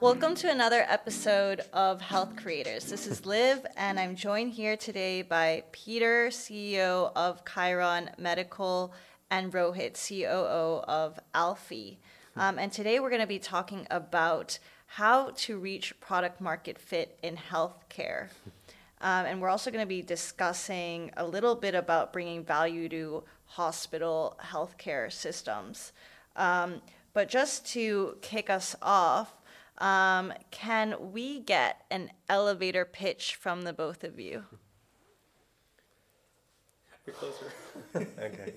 Welcome to another episode of Health Creators. This is Liv, and I'm joined here today by Peter, CEO of Kheiron Medical, and Rohit, COO of Alfie. Um, and today we're going to be talking about how to reach product market fit in healthcare. Um, and we're also going to be discussing a little bit about bringing value to hospital healthcare systems. Um, but just to kick us off, um, can we get an elevator pitch from the both of you? You're closer. okay.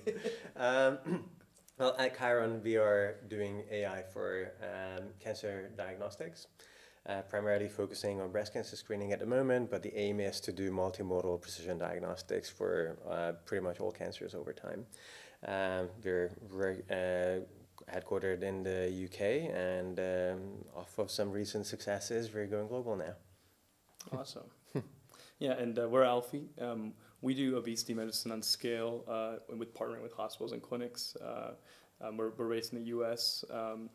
Um, well, at Kheiron, we are doing AI for um, cancer diagnostics, uh, primarily focusing on breast cancer screening at the moment, but the aim is to do multimodal precision diagnostics for uh, pretty much all cancers over time. Um, we're very, uh, headquartered in the UK, and um, off of some recent successes, we're going global now. Awesome. yeah, and uh, we're Alfie. Um, we do obesity medicine on scale uh, with partnering with hospitals and clinics. Uh, um, we're, we're based in the U.S. Um,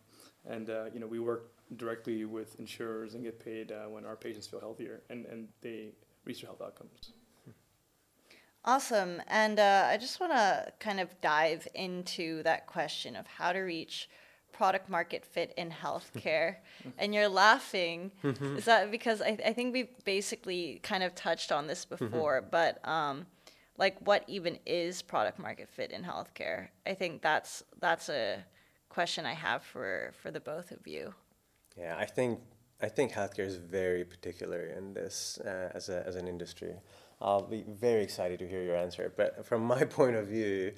and uh, you know we work directly with insurers and get paid uh, when our patients feel healthier and, and they reach their health outcomes. Awesome. And uh, I just want to kind of dive into that question of how to reach product market fit in healthcare. and you're laughing. Mm-hmm. Is that because I, I think we basically kind of touched on this mm-hmm. before, mm-hmm. but um, like what even is product market fit in healthcare? I think that's that's a question I have for for the both of you. Yeah, I think I think healthcare is very particular in this uh, as a as an industry. I'll be very excited to hear your answer. But from my point of view,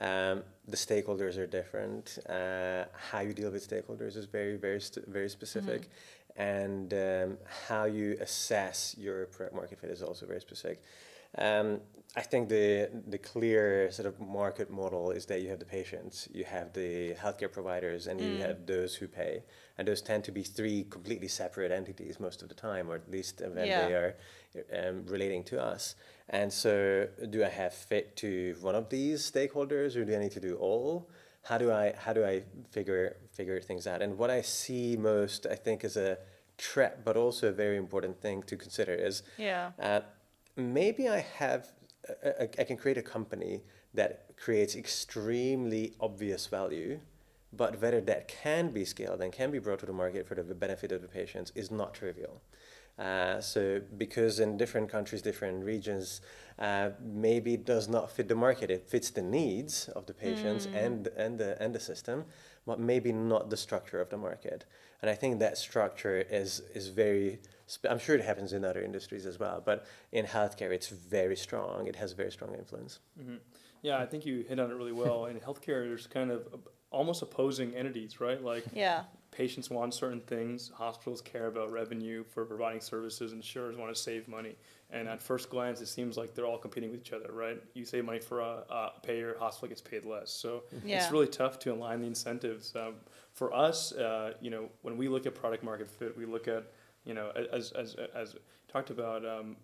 um, the stakeholders are different. Uh, how you deal with stakeholders is very, very, st- very specific. Mm-hmm. And um, how you assess your product market fit is also very specific. Um, I think the the clear sort of market model is that you have the patients, you have the healthcare providers, and mm. you have those who pay, and those tend to be three completely separate entities most of the time, or at least when yeah. they are um, relating to us. And so, do I have fit to one of these stakeholders, or do I need to do all? How do I how do I figure figure things out? And what I see most, I think, is a trap, but also a very important thing to consider is yeah. Uh, maybe I have I, I can create a company that creates extremely obvious value, but whether that can be scaled and can be brought to the market for the benefit of the patients is not trivial. Uh, so because in different countries, different regions, uh, maybe it does not fit the market. It fits the needs of the patients mm. and and the and the system, but maybe not the structure of the market. And I think that structure is is very I'm sure it happens in other industries as well, but in healthcare, it's very strong. It has a very strong influence. Mm-hmm. Yeah, I think you hit on it really well. in healthcare, there's kind of almost opposing entities, right? Like, yeah. patients want certain things, hospitals care about revenue for providing services, insurers want to save money. And at first glance, it seems like they're all competing with each other, right? You save money for a, a payer, hospital gets paid less. So yeah. it's really tough to align the incentives. Um, for us, uh, you know, when we look at product market fit, we look at you know, as as as talked about, um,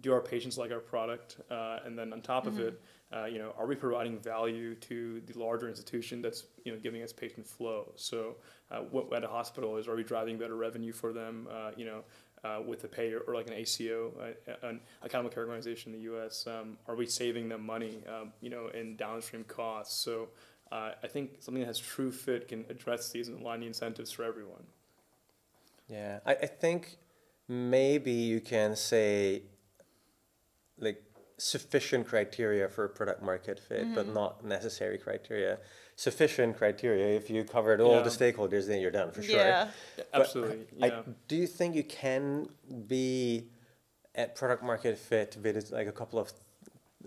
do our patients like our product, uh, and then on top mm-hmm. of it, uh, you know, are we providing value to the larger institution that's you know giving us patient flow? So, uh, what at a hospital is are we driving better revenue for them? Uh, you know. Uh, with a payer or like an ACO, uh, an accountable care organization in the U.S., um, are we saving them money, um, you know, in downstream costs? So I think something that has true fit can address these and align the incentives for everyone. Yeah, I, I think maybe you can say like sufficient criteria for product market fit, mm-hmm. but not necessary criteria. Sufficient criteria, if you covered all yeah. the stakeholders, then you're done for sure. Yeah, yeah absolutely. Yeah. I, do you think you can be at product market fit with like a couple of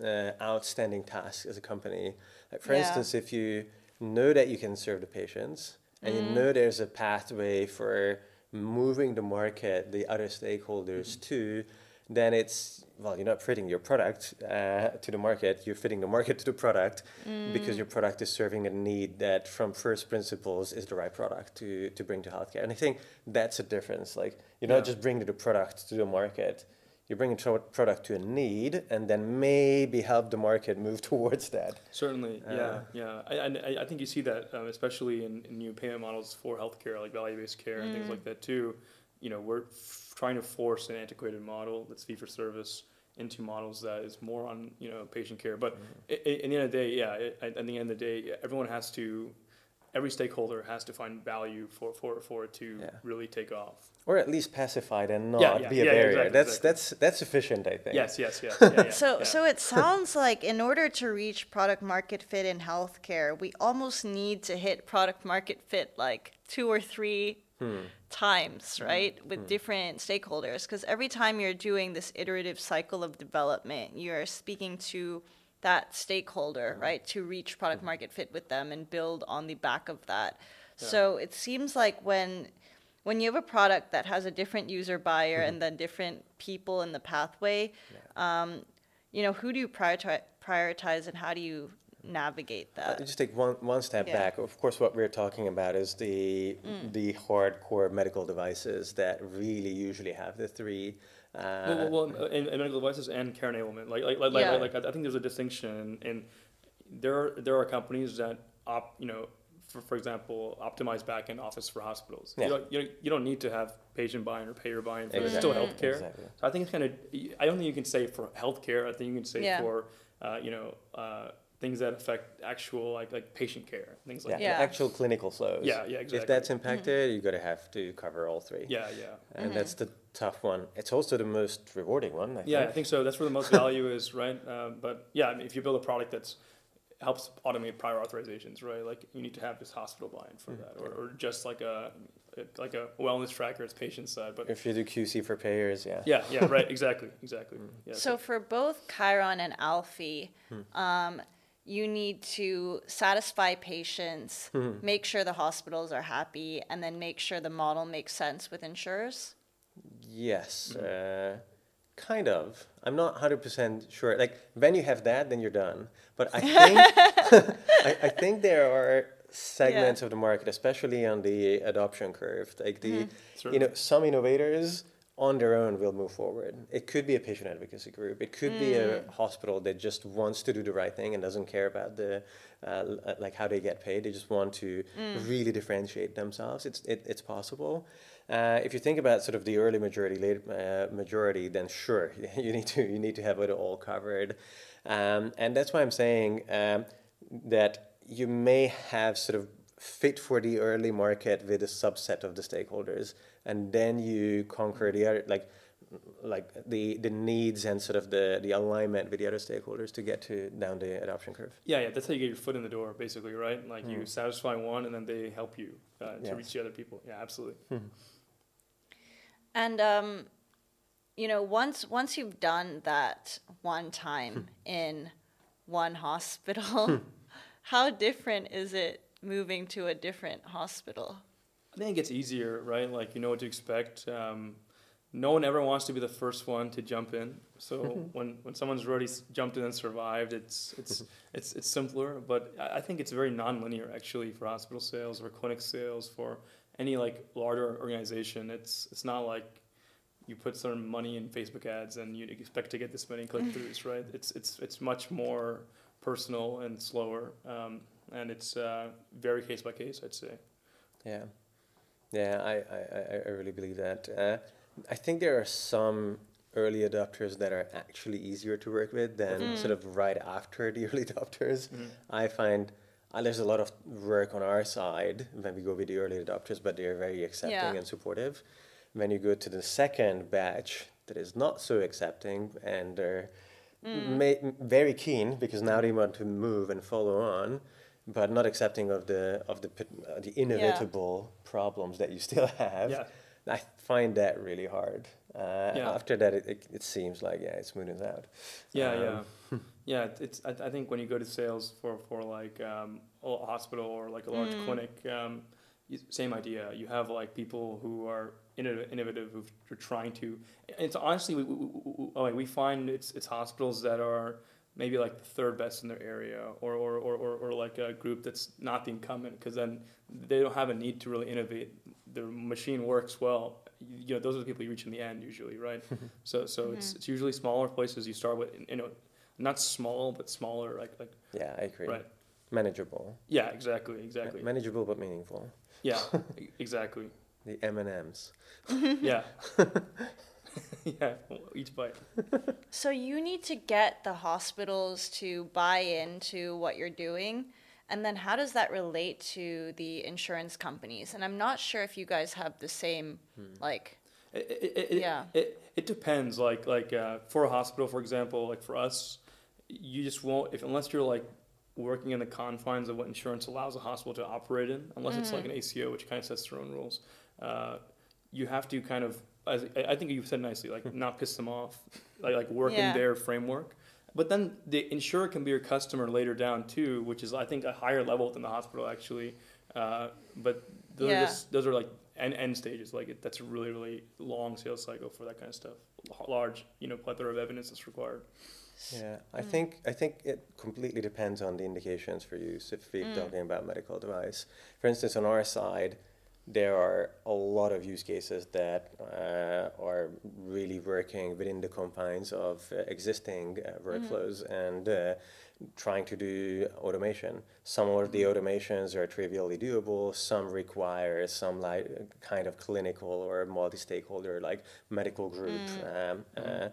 uh, outstanding tasks as a company? Like for instance, if you know that you can serve the patients and mm. you know there's a pathway for moving the market, the other stakeholders mm-hmm. to, then it's well, you're not fitting your product uh, to the market. You're fitting the market to the product mm. because your product is serving a need that, from first principles, is the right product to to bring to healthcare. And I think that's a difference. Like you're yeah. not just bringing the product to the market. You bring a tro- product to a need and then maybe help the market move towards that. Certainly, Uh, yeah, yeah. I, I, I think you see that, um, especially in, in new payment models for healthcare, like value-based care and things like that too. You know, we're f- trying to force an antiquated model that's fee for service into models that is more on you know patient care. But i i in the end of the day, yeah, at, at the end of the day, everyone has to, every stakeholder has to find value for for, for it to Yeah. really take off. Or at least pacified and not Yeah, yeah, be a yeah, barrier. exactly, that's exactly. that's that's sufficient, I think. Yes, yes, yes. Yeah, yeah, So, yeah. so it sounds like in order to reach product market fit in healthcare, we almost need to hit product market fit like two or three hmm. times, hmm. right, with hmm. different stakeholders. Because every time you're doing this iterative cycle of development, you're speaking to that stakeholder, right, to reach product market fit with them and build on the back of that. So it seems like when when you have a product that has a different user buyer and then different people in the pathway, um, you know, who do you prioritize, prioritize and how do you navigate Uh, that? just take one one step Yeah. back. Of course, what we're talking about is the Mm. the hardcore medical devices that really usually have the three. Uh, well, well, well in, in medical devices and care enablement, like like like, Yeah. like, like I think there's a distinction, and there are, there are companies that op, you know, for, for example, optimize back end office for hospitals. Yeah. You, don't, you, don't, you don't need to have patient buy-in or payer buy-in. For Exactly. still healthcare. Exactly. So I think it's kind of. I don't think you can say for healthcare. I think you can say Yeah. for uh, you know uh, things that affect actual like like patient care, things yeah, like the Yeah. actual clinical flows. Yeah, yeah, exactly. If that's impacted, you got to have to cover all three. yeah, yeah. And that's the tough one. It's also the most rewarding one. I Yeah, I think. think so. That's where the most value is, right? Um, but yeah, I mean, if you build a product that's helps automate prior authorizations, right? Like you need to have this hospital buy-in for hmm. that, or, or just like a like a wellness tracker, it's patient side. But If you do QC for payers, yeah. yeah, yeah, right, exactly, exactly. Hmm. Yeah, So for both Kheiron and Alfie, hmm. um, you need to satisfy patients, make sure the hospitals are happy, and then make sure the model makes sense with insurers. Yes, uh, kind of. I'm not 100% sure. Like, when you have that, then you're done. But I think, I, I think there are segments of the market, especially on the adoption curve, like the, mm-hmm. you know, some innovators on their own will move forward. It could be a patient advocacy group. It could be a mm. hospital that just wants to do the right thing and doesn't care about the, uh, like how they get paid. They just want to mm. really differentiate themselves. It's it, it's possible. Uh, if you think about sort of the early majority, late uh, majority, then sure, you need to you need to have it all covered, um, and that's why I'm saying um, that you may have sort of fit for the early market with a subset of the stakeholders, and then you conquer the other like like the the needs and sort of the the alignment with the other stakeholders to get to down the adoption curve. yeah, yeah. That's how you get your foot in the door, basically, right? Like you satisfy one, and then they help you uh, to Yes. reach the other people. Yeah, absolutely. And um, you know, once once you've done that one time in one hospital, how different is it moving to a different hospital? I think it gets easier, right? Like you know what to expect. Um, no one ever wants to be the first one to jump in. So when, when someone's already jumped in and survived, it's it's it's it's simpler. But I I think it's very nonlinear actually for hospital sales or clinic sales for any like larger organization. It's it's not like you put some money in Facebook ads and you expect to get this many click throughs, right? It's it's it's much more personal and slower, um, and it's uh, very case by case. I'd say. Yeah, yeah, I, I, I- I really believe that. Uh, I think there are some early adopters that are actually easier to work with than sort of right after the early adopters. I find uh, there's a lot of work on our side when we go with the early adopters, but they're very accepting Yeah. and supportive. When you go to the second batch that is not so accepting and they're ma- very keen because now they want to move and follow on, but not accepting of the of the uh, the inevitable problems that you still have. Yeah. I find that really hard. Uh, Yeah. After that, it, it, it seems like yeah, it smooths out. Yeah, Um, yeah, yeah. it- It's I, I think when you go to sales for for like um, a hospital or like a large clinic, um, you, same idea. You have like people who are innov- innovative who are trying to. It's honestly we, we, we, we find it's it's hospitals that are maybe like the third best in their area or or, or, or, or like a group that's not the incumbent because then they don't have a need to really innovate. The machine works well. You know those are the people you reach in the end usually, right? so so mm-hmm. it's it's usually smaller places you start with, you know, not small but smaller, like like Yeah, I agree. right. Manageable. Yeah, exactly, exactly. Manageable but meaningful. Yeah, exactly. The M and M's. Yeah. yeah, each bite. So you need to get the hospitals to buy into what you're doing. And then how does that relate to the insurance companies? And I'm not sure if you guys have the same like It, it, it, Yeah. It, it depends. Like like uh, for a hospital, for example, like for us, you just won't if unless you're like working in the confines of what insurance allows a hospital to operate in, unless it's like an ACO, which kind of sets their own rules. Uh, you have to kind of, as I I think you said nicely, like not piss them off, like like work Yeah. in their framework. But then the insurer can be your customer later down too, which is I think a higher level than the hospital actually. Uh, but those Yeah. are just those are like end, end stages. Like it, that's a really really long sales cycle for that kind of stuff. Large, you know, plethora of evidence that's required. Yeah, I think I think it completely depends on the indications for use. If we're talking about medical device, for instance, on our side, there are a lot of use cases that uh, are really working within the confines of uh, existing uh, workflows and uh, trying to do automation. Some of the automations are trivially doable. Some require some like kind of clinical or multi-stakeholder like medical group. Um, uh, uh,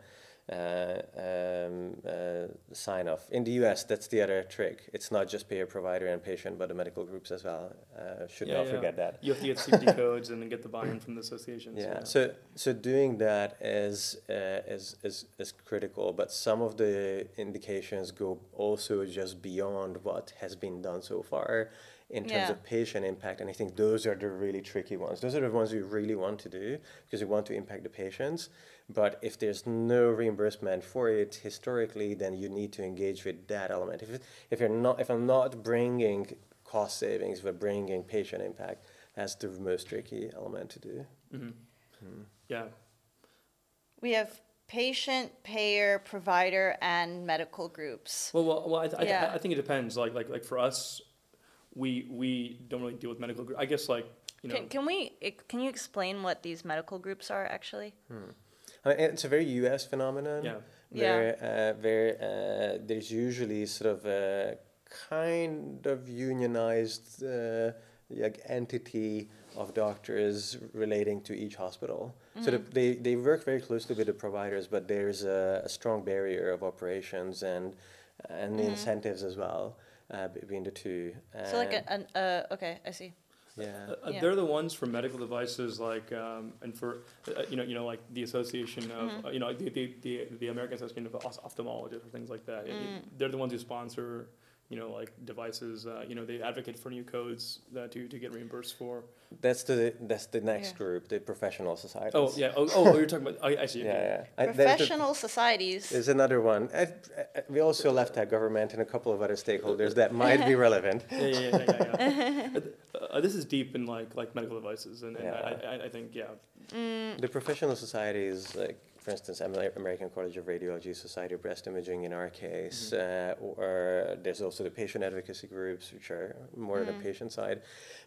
um, uh, sign off. In the US, that's the other trick. It's not just payer, provider, and patient, but the medical groups as well. Uh, should Yeah, not yeah. forget that. You have to get safety codes and get the buy-in from the associations. Yeah. So so doing that is uh, is is is critical. But some of the indications go also just beyond what has been done so far in terms Yeah. of patient impact. And I think those are the really tricky ones. Those are the ones you really want to do because you want to impact the patients. But if there's no reimbursement for it historically, then you need to engage with that element. If if you're not if I'm not bringing cost savings, but bringing patient impact, that's the most tricky element to do. hmm Yeah. we have patient, payer, provider, and medical groups. Well, well, well I, I, Yeah. I think it depends. Like, like, like for us, we we don't really deal with medical. groups. I guess like you know. Can, can we can you explain what these medical groups are actually? I mean, it's a very U.S. phenomenon. yeah. Where, uh, where uh, there's usually sort of a kind of unionized uh, like entity of doctors relating to each hospital. So the, they, they work very closely with the providers, but there's a, a strong barrier of operations and and the incentives as well uh, between the two. So like And- a, an uh okay, I see. Yeah. Uh, uh, Yeah. They're the ones for medical devices, like, um, and for, uh, you know, you know, like the association of, Mm-hmm. uh, you know, the, the, the, the American Association of Ophthalmologists or things like that. Mm. They're the ones who sponsor, you know, like devices. Uh, you know, they advocate for new codes uh, to to get reimbursed for. That's the that's the next Yeah. group, the professional societies. Oh yeah. Oh, oh you're talking about. I, I see. Yeah, okay. yeah. I- there's the- Professional societies. There's another one. Uh, uh, we also left out government and a couple of other stakeholders that might be relevant. Yeah, yeah, yeah, yeah. yeah. uh, this is deep in like like medical devices, and, and Yeah. I, I, I think yeah. The professional societies, like for instance, American College of Radiology, Society of Breast Imaging in our case, uh, or there's also the patient advocacy groups, which are more on the patient side.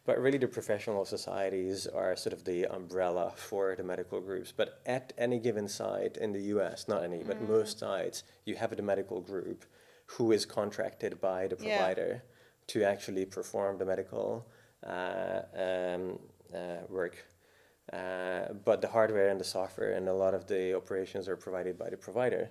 But really, the professional societies are sort of the umbrella for the medical groups. But at any given site in the US, not any, but most sites, you have the medical group who is contracted by the Yeah. provider to actually perform the medical uh, um, uh, work. Uh, but the hardware and the software and a lot of the operations are provided by the provider.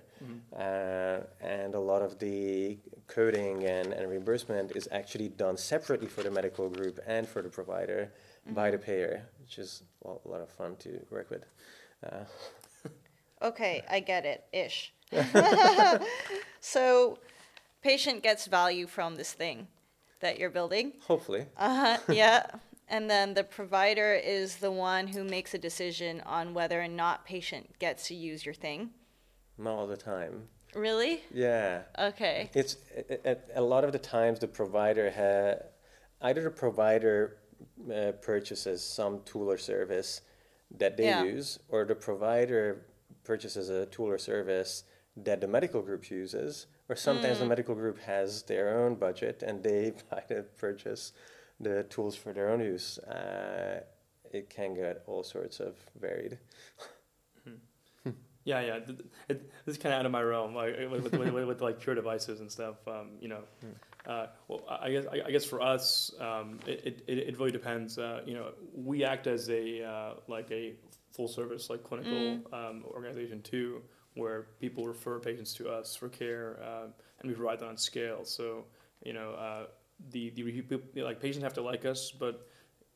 Uh, and a lot of the coding and, and reimbursement is actually done separately for the medical group and for the provider by the payer, which is a lot of fun to work with. Uh, Okay, I get it, ish. so, patient gets value from this thing that you're building. hopefully. Uh huh. yeah. And then the provider is the one who makes a decision on whether or not patient gets to use your thing. Not all the time. Really? Yeah. Okay. It's a, a, a lot of the times the provider ha either the provider uh, purchases some tool or service that they Yeah. use, or the provider purchases a tool or service that the medical group uses, or sometimes Mm. the medical group has their own budget and they buy to purchase the tools for their own use. Uh, it can get all sorts of varied. Yeah, yeah. th- th- It, this is kind of out of my realm, like with, with, with, with, like pure devices and stuff. Um, you know, uh, well, I I guess I I guess for us, um, it, it, it really depends. Uh, you know, we act as a uh, like a full service like clinical um, organization too, where people refer patients to us for care, um, and we provide that on scale. So you know, uh, the the like patients have to like us, but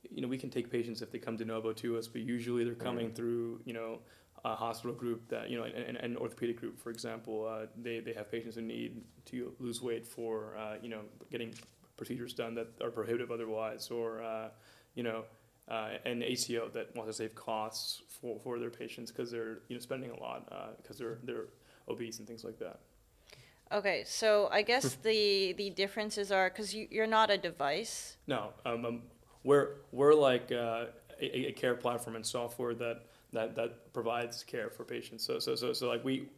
you know, we can take patients if they come de novo to us, but usually they're coming through, you know, a hospital group that, you know, an, an orthopedic group, for example, uh, they, they have patients who need to lose weight for, uh, you know, getting procedures done that are prohibitive otherwise, or, uh, you know, uh, an ACO that wants to save costs for, for their patients because they're, you know, spending a lot because they're, they're obese and things like that. Okay, so I guess the the differences are because you, you're not a device. No, um, um, we're we're like uh, a, a care platform and software that, that that provides care for patients. So so so, so like we,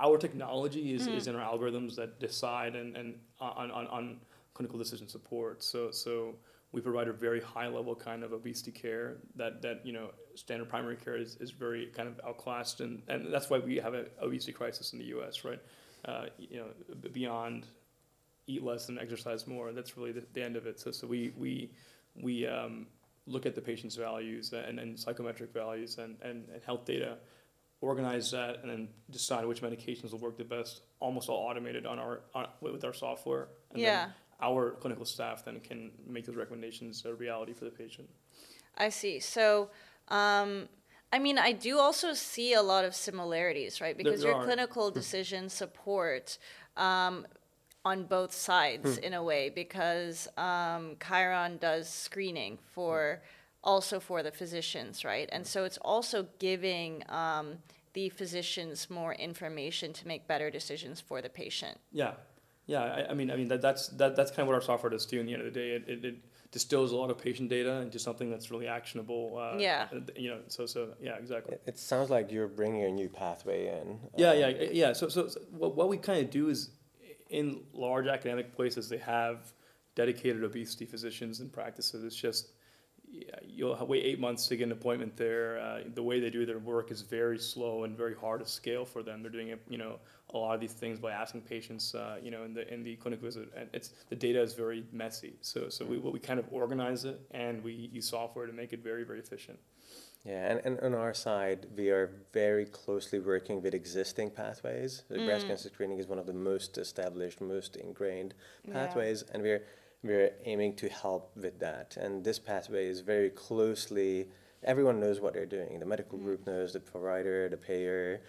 our technology is, is in our algorithms that decide and, and on, on, on clinical decision support. So so we provide a very high level kind of obesity care that, that you know standard primary care is, is very kind of outclassed and, and that's why we have an obesity crisis in the U.S. Right, uh, you know b- beyond eat less and exercise more. That's really the, the end of it. So, so we we we um, look at the patient's values and, and psychometric values and, and, and health data, organize that, and then decide which medications will work the best. Almost all automated on our on, with our software. And Yeah. Then our clinical staff then can make those recommendations a reality for the patient. I see. So, um, I mean, I do also see a lot of similarities, right? Because your are. clinical decision support um, on both sides in a way, because um, Kheiron does screening for also for the physicians, right? And so it's also giving um, the physicians more information to make better decisions for the patient. Yeah, yeah. I, I mean, I mean that, that's that, that's kind of what our software does too. In the end of the day, it, it, it distills a lot of patient data into something that's really actionable. Uh, Yeah. You know. So so yeah, exactly. It, it sounds like you're bringing a new pathway in. Yeah, um, yeah, yeah. So, so, so what, what we kind of do is, in large academic places, they have dedicated obesity physicians and practices. It's just yeah, you'll wait eight months to get an appointment there. Uh, the way they do their work is very slow and very hard to scale for them. They're doing it, you know, a lot of these things by asking patients, uh, you know, in the in the clinic visit, and it's the data is very messy. So, so we we kind of organize it and we use software to make it very very efficient. Yeah, and, and on our side, we are very closely working with existing pathways. The breast cancer screening is one of the most established, most ingrained Yeah. pathways, and we're we're aiming to help with that. And this pathway is very closely. Everyone knows what they're doing. The medical group knows, the provider, the payer,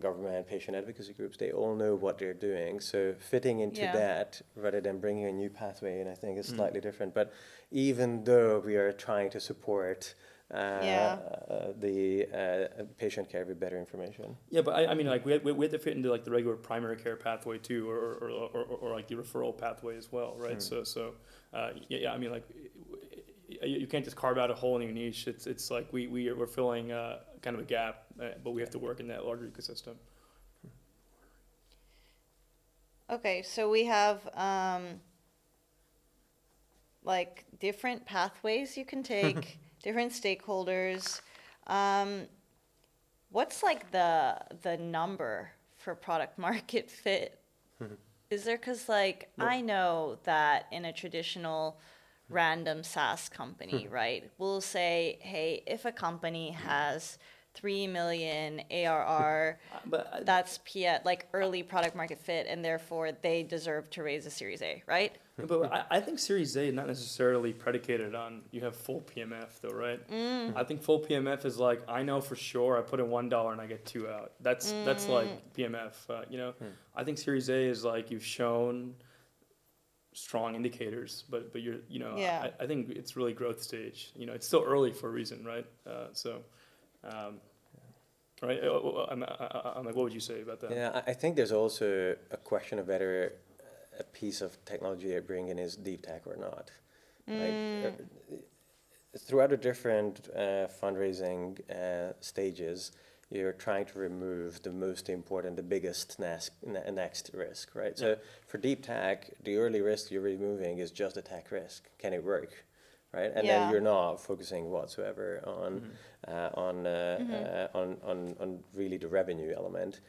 government, patient advocacy groups. They all know what they're doing. So fitting into Yeah. that rather than bringing a new pathway in, I think is Mm. slightly different. But even though we are trying to support uh, Yeah. uh, the uh, patient care with better information. Yeah, but I, I mean, like we, we, we have to fit into like the regular primary care pathway too, or or, or, or, or like the referral pathway as well, right? So so uh, yeah, yeah, I mean, like you, you can't just carve out a hole in your niche. It's it's like we we are, we're filling uh, kind of a gap, uh, but we have to work in that larger ecosystem. Okay, so we have um, like different pathways you can take, different stakeholders. Um, what's like the the number for product market fit? Is there because like I know that in a traditional random SaaS company, right? We'll say, hey, if a company has three million ARR, Uh, But I- that's P like early product market fit, and therefore they deserve to raise a Series A, right? But I, I think Series A is not necessarily predicated on you have full PMF though, right? I think full PMF is like I know for sure I put in one dollar and I get two out. That's that's like PMF. Uh, you know, I think Series A is like you've shown strong indicators, but but you're you know Yeah. I, I think it's really growth stage. You know, it's still early for a reason, right? Uh, so. Um, Right, Uh, uh, I'm, I- I'm like, what would you say about that? Yeah, I I think there's also a question of whether a piece of technology they bring in is deep tech or not. Like, uh, throughout the different uh, fundraising uh, stages, you're trying to remove the most important, the biggest next, ne- next risk, right? So for deep tech, the early risk you're removing is just the tech risk. Can it work? right? And Yeah. then you're not focusing whatsoever on uh, on, uh, Mm-hmm. uh, on on on really the revenue element.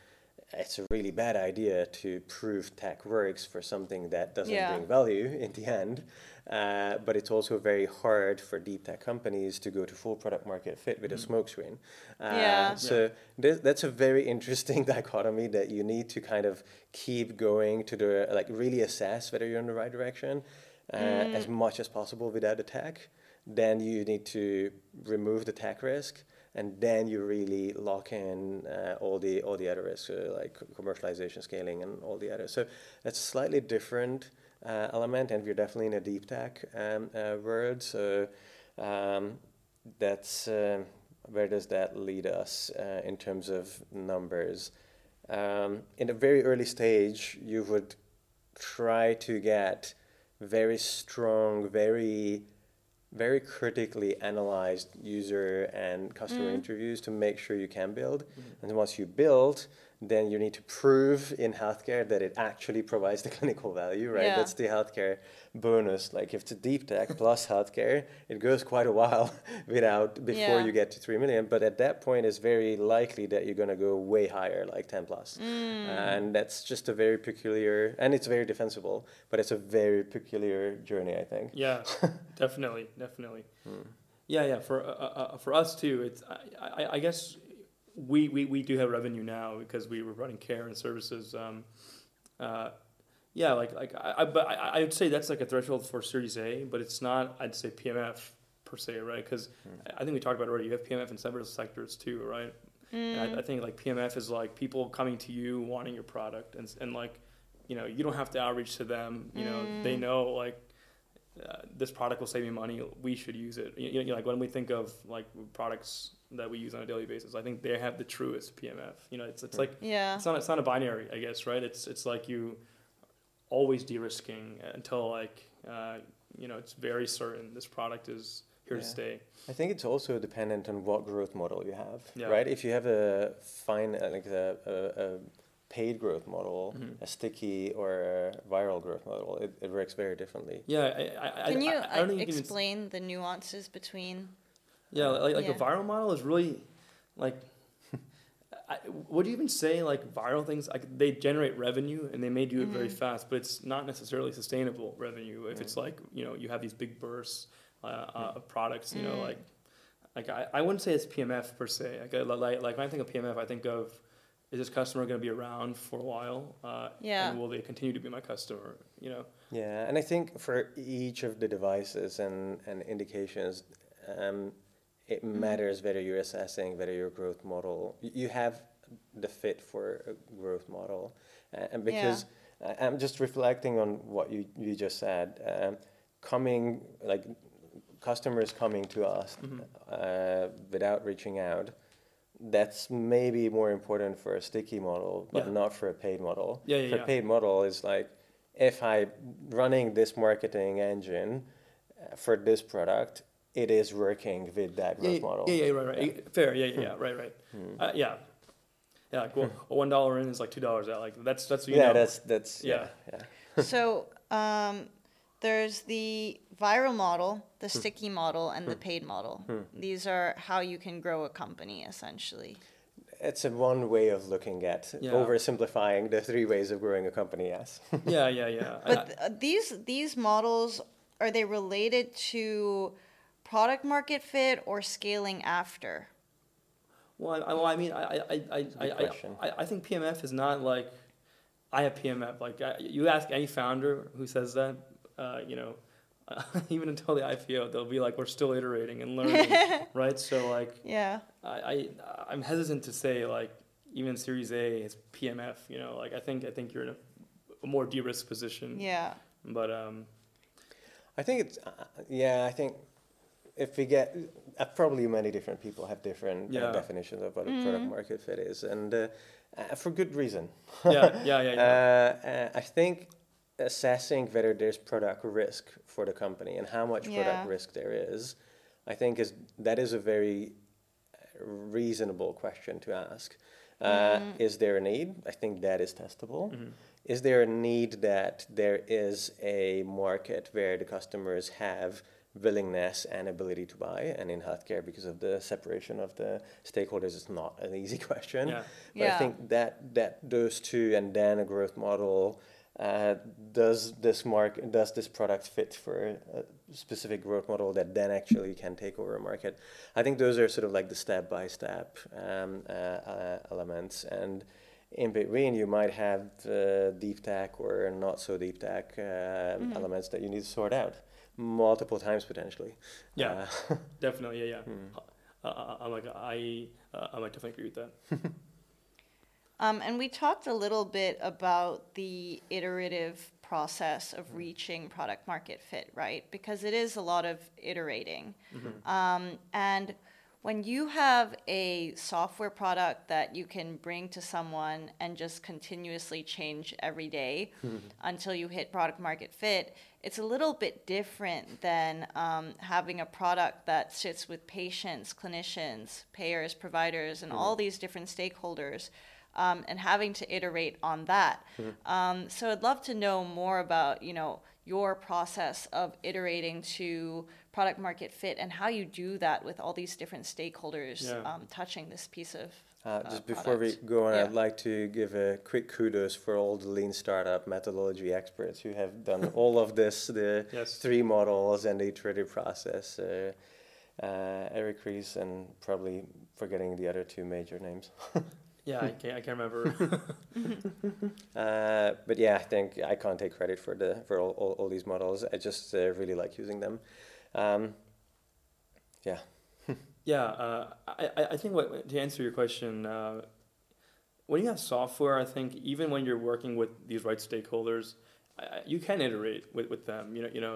It's a really bad idea to prove tech works for something that doesn't Yeah. bring value in the end. Uh, but it's also very hard for deep tech companies to go to full product market fit with a smoke screen. Uh, Yeah. So this, that's a very interesting dichotomy that you need to kind of keep going to the like really assess whether you're in the right direction uh, as much as possible without the tech. Then you need to remove the tech risk, and then you really lock in uh, all the all the other risks uh, like commercialization, scaling, and all the others. So that's a slightly different uh, element, and we're definitely in a deep tech um, uh, world. So um, that's uh, where does that lead us uh, in terms of numbers? Um, in a very early stage, you would try to get very strong, very very critically analyzed user and customer mm-hmm. interviews to make sure you can build. And once you build, then you need to prove in healthcare that it actually provides the clinical value, right? Yeah. That's the healthcare bonus. Like if it's a deep tech plus healthcare, it goes quite a while without before Yeah. you get to three million. But at that point, it's very likely that you're gonna go way higher, like ten plus. plus, and that's just a very peculiar, and it's very defensible, but it's a very peculiar journey, I think. Yeah, definitely, definitely. Yeah, yeah. For uh, uh, uh, for us too, it's I, I, I guess we, we, we do have revenue now because we were running care and services. Um, uh, yeah, like like I, I but I, I would say that's like a threshold for Series A, but it's not. I'd say PMF per se, right? Because I think we talked about it already. You have PMF in several sectors too, right? And I, I think like PMF is like people coming to you wanting your product, and and like you know you don't have to outreach to them. You know they know like uh, this product will save me money. We should use it. You, you know, like when we think of like products that we use on a daily basis, I think they have the truest PMF. You know, it's it's like Yeah. it's not it's not a binary, I guess, right? It's it's like you always de-risking until like uh, you know it's very certain this product is here Yeah. to stay. I think it's also dependent on what growth model you have, Yeah. right? If you have a fine, uh, like a, a, a paid growth model, Mhm. a sticky or a viral growth model, it, it works very differently. Yeah, I, I, I, Can you I, I don't uh, think you can even explain the nuances between? Yeah, like, like Yeah. a viral model is really like. I, what do you even say? Like viral things, like they generate revenue and they may do it very Mm-hmm. fast, but it's not necessarily sustainable revenue. If it's like you know you have these big bursts uh, uh, of products, you Mm. know, like like I, I wouldn't say it's PMF per se. Like, like like when I think of PMF, I think of is this customer going to be around for a while? Uh, Yeah. And will they continue to be my customer? You know. Yeah, and I think for each of the devices and, and indications, um, it Mm-hmm. matters whether you're assessing whether your growth model, you have the fit for a growth model. Uh, and because I I'm just reflecting on what you, you just said, um, coming, like customers coming to us Mm-hmm. uh, without reaching out, that's maybe more important for a sticky model, but Yeah. not for a paid model. Yeah, yeah, for yeah. paid model is like if I running this marketing engine uh, for this product, it is working with that growth yeah, model. Yeah, yeah, right, right. Fair. Yeah, yeah, yeah, right, right. Uh, yeah. Yeah, like well, one dollar in is like two dollars out. Like that's that's what you yeah, know. that's that's yeah, Yeah. yeah. so um, there's the viral model, the sticky model, and the paid model. These are how you can grow a company, essentially. It's a one way of looking at Yeah. oversimplifying the three ways of growing a company. Yes. yeah, yeah, yeah. But uh, these these models are they related to product market fit or scaling after? Well, I, well, I mean, I, I, I, I, a good I, question. I, I think PMF is not like I have PMF. Like I, you ask any founder who says that, uh, you know, even until the IPO, they'll be like, we're still iterating and learning, right? So like, Yeah. I, I, I'm hesitant to say like even Series A is PMF. You know, like I think I think you're in a, a more de-risk position. Yeah. But um, I think it's uh, yeah. I think if we get uh, probably many different people have different uh, definitions of what a product market fit is, and uh, uh, for good reason. yeah, yeah, yeah, yeah. Uh, uh, I think assessing whether there's product risk for the company and how much Yeah. product risk there is, I think is that is a very reasonable question to ask. Uh, Is there a need? I think that is testable. Is there a need that there is a market where the customers have willingness and ability to buy. And in healthcare, because of the separation of the stakeholders, it's not an easy question. Yeah. But Yeah. I think that that those two, and then a growth model. Uh, does this mark does this product fit for a specific growth model that then actually can take over a market? I think those are sort of like the step by step um, uh, uh, elements, and in between you might have uh, deep tech or not so deep tech uh, elements that you need to sort out multiple times potentially. Yeah. Uh, Definitely, yeah, yeah. Hmm. Uh, uh, I'm like I, uh, I might definitely agree with that. Um, and we talked a little bit about the iterative process of reaching product market fit, right? Because it is a lot of iterating. Um, and when you have a software product that you can bring to someone and just continuously change every day until you hit product market fit, it's a little bit different than um, having a product that sits with patients, clinicians, payers, providers, and all these different stakeholders. Um, and having to iterate on that. Um, so I'd love to know more about, you know, your process of iterating to product market fit and how you do that with all these different stakeholders Yeah. um, touching this piece of Uh, uh, just before we go on, Yeah. I'd like to give a quick kudos for all the lean startup methodology experts who have done all of this, the Yes. three models and the iterative process. Uh, uh, Eric Ries and probably forgetting the other two major names. Yeah, I can't, I can't remember. Uh, but yeah, I think I can't take credit for the for all, all, all these models. I just uh, really like using them. Um, yeah. Yeah, uh, I, I- think what, to answer your question, uh, when you have software, I think even when you're working with these right stakeholders, I- you can iterate with, with them. You know, you know,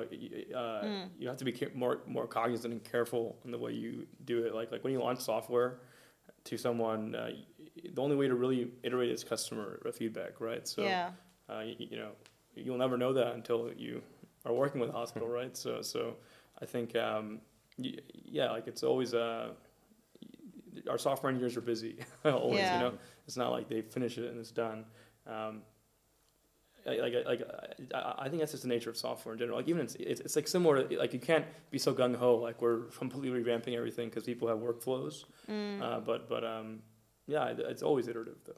uh, Mm. you have to be more more cognizant and careful in the way you do it. Like like when you launch software to someone, uh, the only way to really iterate is customer feedback, right? So yeah, uh, you, you know, you'll never know that until you are working with a hospital, right? So, so I think, um, yeah, like it's always, uh, our software engineers are busy always, Yeah. you know, it's not like they finish it and it's done. Um, I- like, like, I, I think that's just the nature of software in general. Like even it's, it's, it's like similar, to, like you can't be so gung ho, like we're completely revamping everything because people have workflows. Mm. Uh, but, but, um, yeah, it's always iterative though.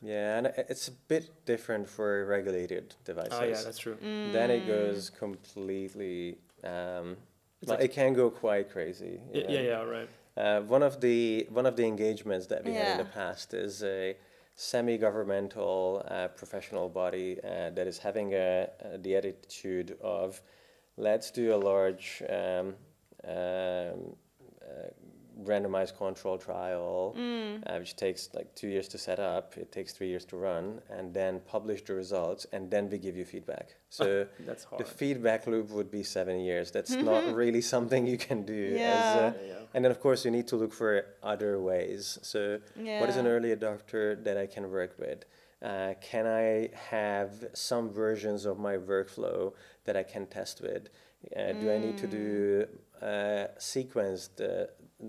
Yeah, and it's a bit different for regulated devices. Oh yeah, that's true. then it goes completely. Um, It's well, like- it can go quite crazy. you Yeah, yeah, yeah, right. Uh, one of the one of the engagements that we had in the past is a semi-governmental uh, professional body uh, that is having a, uh, the attitude of let's do a large um, um, uh, randomized control trial, Mm. uh, which takes like two years to set up. It takes three years to run, and then publish the results, and then we give you feedback. So. That's hard. The feedback loop would be seven years. That's not really something you can do. As Yeah. a, yeah, yeah. and then, of course, you need to look for other ways. So, what is an early adopter that I can work with? Uh, can I have some versions of my workflow that I can test with? Uh, Do I need to do uh, sequence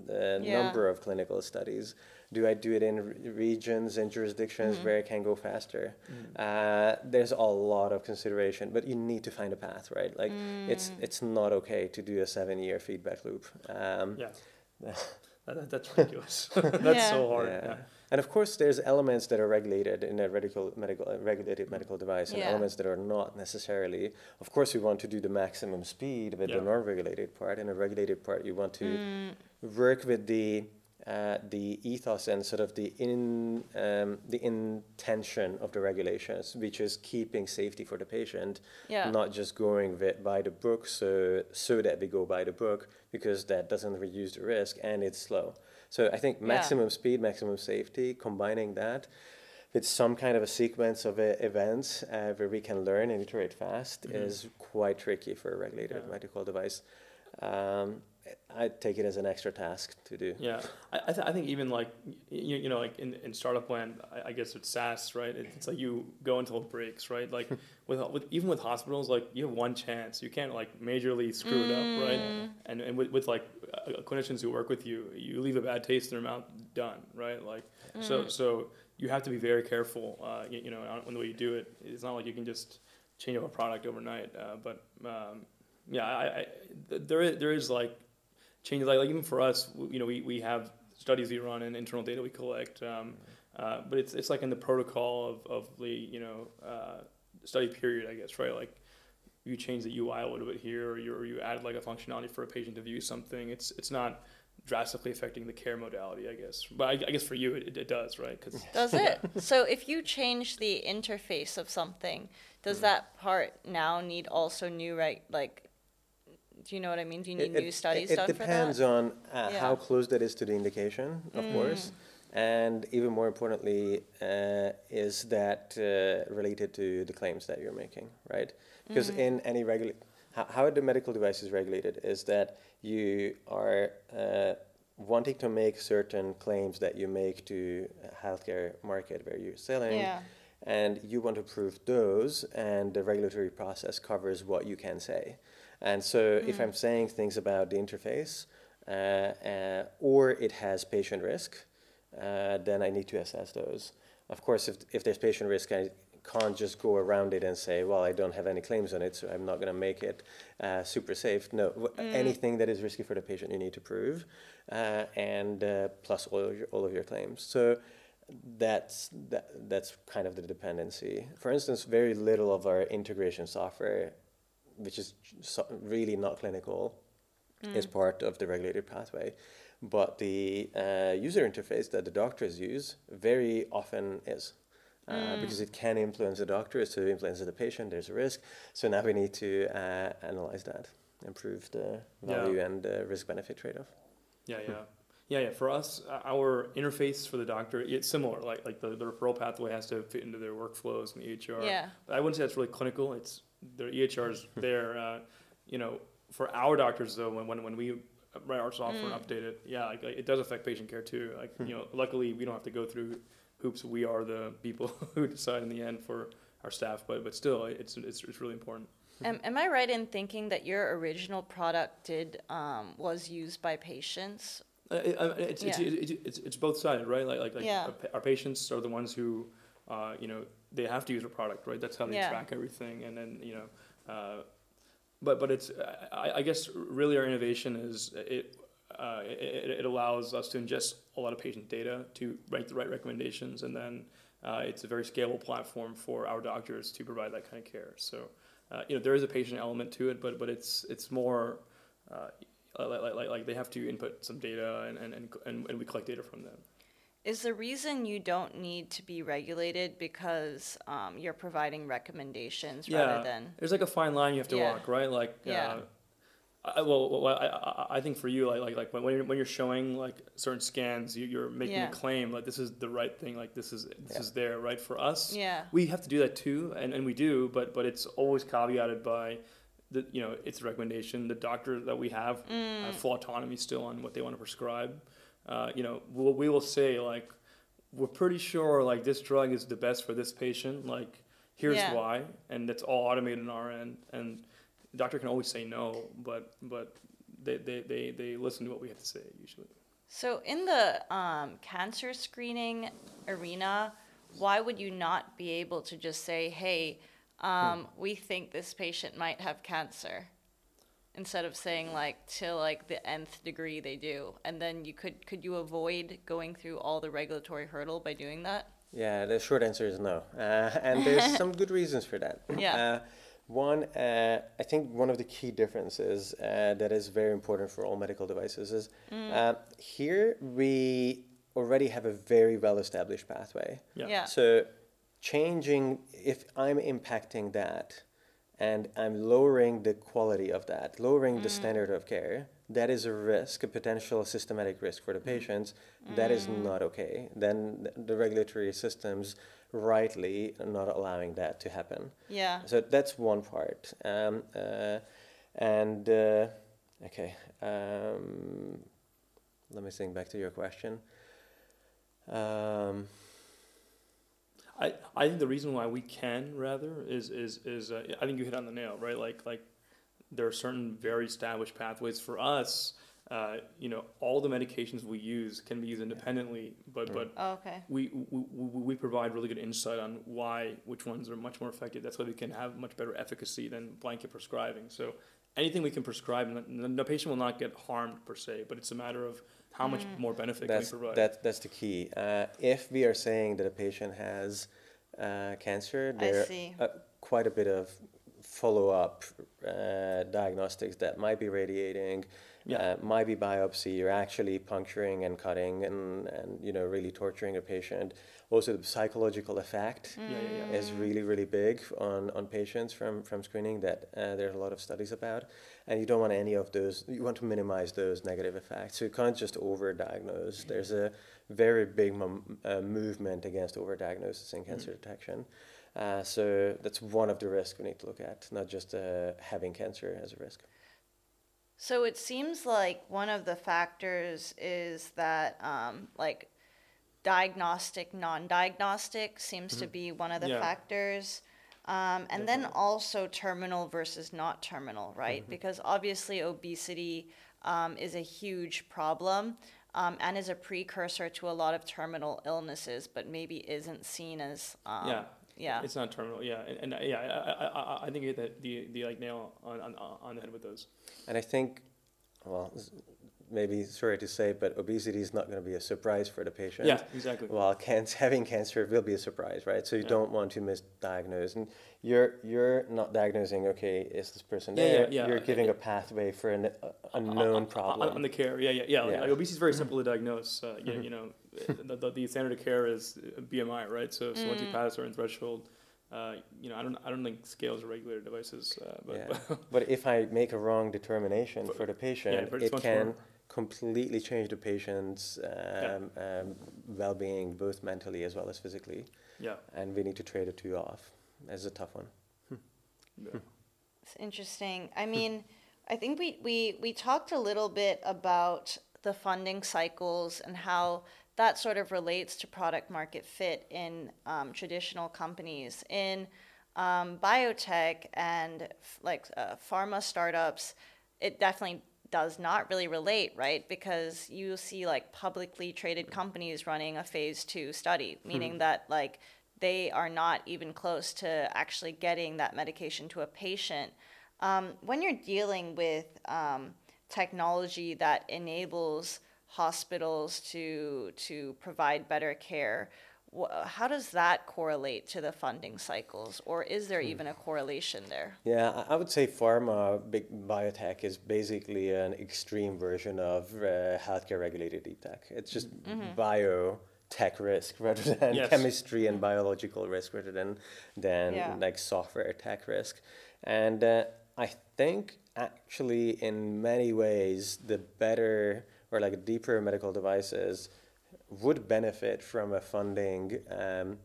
the, the Yeah. number of clinical studies? Do I do it in re- regions and jurisdictions where I can go faster? Uh, there's a lot of consideration, but you need to find a path, right? Like it's it's not okay to do a seven-year feedback loop. Um, Yeah. That, that- that's ridiculous. that's Yeah. so hard. yeah. Yeah. And of course, there's elements that are regulated in a medical, medical, uh, regulated medical device, and Yeah. elements that are not necessarily. Of course, we want to do the maximum speed with Yeah. the non-regulated part. In a regulated part, you want to Mm. Work with the uh, the ethos and sort of the in um, the intention of the regulations, which is keeping safety for the patient, Yeah. not just going by the book, so so that we go by the book because that doesn't reduce the risk and it's slow. So I think Yeah. maximum speed, maximum safety, combining that with some kind of a sequence of uh, events uh, where we can learn and iterate fast Mhm. is quite tricky for a regulated Yeah. medical device. Um, I take it as an extra task to do. Yeah, I, I, th- I think even like you, you know like in, in startup land, I, I guess it's SaaS, right? It- It's like you go until it breaks, right? Like with, with even with hospitals, like you have one chance. You can't like majorly screw it up, right? Mm. And and with, with like uh, clinicians who work with you, you leave a bad taste in their mouth. Done, right? Like so Mm. so you have to be very careful, uh, you, you know, on the way you do it. It's not like you can just change up a product overnight. Uh, but um, yeah, I, I, th- there is, there is like changes. Like, like even for us you know we, we have studies we run and internal data we collect um, uh, but it's it's like in the protocol of, of the you know uh, study period I guess right? Like you change the UI a little bit here or you, or you add like a functionality for a patient to view something. It's it's not drastically affecting the care modality I guess. But I, I guess for you it, it does right? Because Does it? so if you change the interface of something, does that part now need also new right like do you know what I mean? Do you need It- new it- studies it done depends for that? on uh, Yeah. how close that is to the indication, of Mm. course, and even more importantly, uh, is that uh, related to the claims that you're making, right? Because Mm. in any regula- how, how the medical device is regulated is that you are uh, wanting to make certain claims that you make to a healthcare market where you're selling Yeah. and you want to prove those and the regulatory process covers what you can say and so if i'm saying things about the interface uh, uh, or it has patient risk uh, then i need to assess those. Of course if, if there's patient risk i can't just go around it and say well i don't have any claims on it so i'm not going to make it uh, super safe. No w- anything that is risky for the patient you need to prove uh, and uh, plus all of, your, all of your claims. So that's that, that's kind of the dependency. For instance, very little of our integration software, which is really not clinical, is part of the regulated pathway. But the uh, user interface that the doctors use very often is. Uh, Because it can influence the doctors so influence the patient. There's a risk. So now we need to uh, analyze that, improve the Yeah. value and the risk benefit trade off. Yeah, yeah, yeah, yeah. For us, uh, our interface for the doctor, it's similar. Like like the, the referral pathway has to fit into their workflows and the EHR. Yeah. But I wouldn't say that's really clinical. It's their EHR's there. Uh, you know, for our doctors though, when when, when we write our software and update it, yeah, like, like, it does affect patient care too. Like you know, luckily we don't have to go through hoops. We are the people who decide in the end for our staff. But but still, it's it's, it's really important. Am, am I right in thinking that your original product did um, was used by patients? Uh, it- uh, it's, it's, Yeah. it's, it's, it's both sided, right? Like, like, like Yeah. our, our patients are the ones who, uh, you know, they have to use a product, right? That's how they Yeah. track everything. And then, you know, uh, but, but it's, I, I guess really our innovation is it, uh, it, it allows us to ingest a lot of patient data to make the right recommendations. And then uh, it's a very scalable platform for our doctors to provide that kind of care. So, uh, you know, there is a patient element to it, but, but it's, it's more, uh, like, like, like, they have to input some data and, and, and, and we collect data from them. Is the reason you don't need to be regulated because um, you're providing recommendations rather than? there's like a fine line you have to Yeah. walk, right? Like, Yeah. uh, I, well, well, I, I, think for you, like, like, like when, when you're, when you're showing like certain scans, you, you're making Yeah. a claim like this is the right thing, like this is this Yeah. is there, right? For us, Yeah. we have to do that too, and, and we do, but but it's always caveated by the you know it's a recommendation. The doctor that we have Mm. have full autonomy still on what they want to prescribe. Uh, you know, we'll, we will say like we're pretty sure like this drug is the best for this patient. Like here's Yeah. why, and that's all automated on our end. And the doctor can always say no, but but they they, they, they listen to what we have to say usually. So in the um, cancer screening arena, why would you not be able to just say, "Hey, um, we think this patient might have cancer," instead of saying like to like the nth degree they do, and then you could could you avoid going through all the regulatory hurdle by doing that? Yeah, the short answer is no. Uh, and there's some good reasons for that. Yeah. Uh, one, uh, I think one of the key differences uh, that is very important for all medical devices is uh, here we already have a very well established pathway. Yeah. Yeah. So changing, if I'm impacting that and I'm lowering the quality of that, lowering the standard of care, that is a risk, a potential systematic risk for the patients. That is not okay. Then the regulatory systems rightly are not allowing that to happen. Yeah. So that's one part. Um, uh, and uh, okay, um, let me think back to your question. Um, I, I think the reason why we can rather is is is uh, I think you hit on the nail right? Like like there are certain very established pathways for us uh, you know all the medications we use can be used independently but but Oh, okay. we, we we provide really good insight on why which ones are much more effective. That's why we can have much better efficacy than blanket prescribing. So anything we can prescribe, the patient will not get harmed per se, but it's a matter of how much more benefit That's can we provide. that, that's the key. Uh, if we are saying that a patient has uh, cancer, I there are quite a bit of follow-up uh, diagnostics that might be radiating, Yeah. uh, might be biopsy. You're actually puncturing and cutting and, and you know really torturing a patient. Also, the psychological effect yeah, yeah, yeah. is really really big on, on patients from, from screening that uh, there's a lot of studies about and you don't want any of those you want to minimize those negative effects. So you can't just overdiagnose. There's a very big mom, uh, movement against overdiagnosis in cancer detection. Uh, so that's one of the risks we need to look at not just uh, having cancer as a risk. So it seems like one of the factors is that um, like diagnostic, non-diagnostic seems to be one of the Yeah. factors. Um, and then also terminal versus not terminal, right? Because obviously obesity um, is a huge problem um, and is a precursor to a lot of terminal illnesses, but maybe isn't seen as um, yeah, yeah. It's not terminal. Yeah, and, and uh, yeah, I, I, I, I think you hit the, the the like nail on, on on the head with those. and i think well s- maybe sorry to say but obesity is not going to be a surprise for the patient Yeah, exactly. Well, cancer, having cancer will be a surprise, right? So you Yeah. don't want to misdiagnose, and you're you're not diagnosing. Okay, is this person Yeah, yeah, there? yeah. You're giving a pathway for an uh, unknown on, problem. on the care. Yeah, yeah, yeah. Like, Yeah. like obesity is very simple to diagnose. Uh, you, you know, the, the, the standard of care is uh, BMI, right? So, so once you pass a certain threshold, uh, you know, I don't, I don't think scales are regulated devices. Uh, but, yeah. but but if I make a wrong determination But- for the patient, but it's it can more- completely change the patient's um, um, well-being, both mentally as well as physically. yeah, And we need to trade the two off. That's a tough one. yeah. It's interesting. I mean, I think we, we, we talked a little bit about the funding cycles and how that sort of relates to product market fit in um, traditional companies. In um, biotech and f- like uh, pharma startups, it definitely does not really relate, right? Because you see like publicly traded companies running a phase two study, meaning that like they are not even close to actually getting that medication to a patient. Um, when you're dealing with um, technology that enables hospitals to to provide better care, how does that correlate to the funding cycles, or is there even a correlation there? Yeah, I- I would say pharma, big biotech is basically an extreme version of uh, healthcare regulated deep tech. It's just biotech risk rather than Yes. chemistry and biological risk rather than than Yeah. like software tech risk. And uh, I think actually in many ways the better or like deeper medical devices would benefit from a funding um,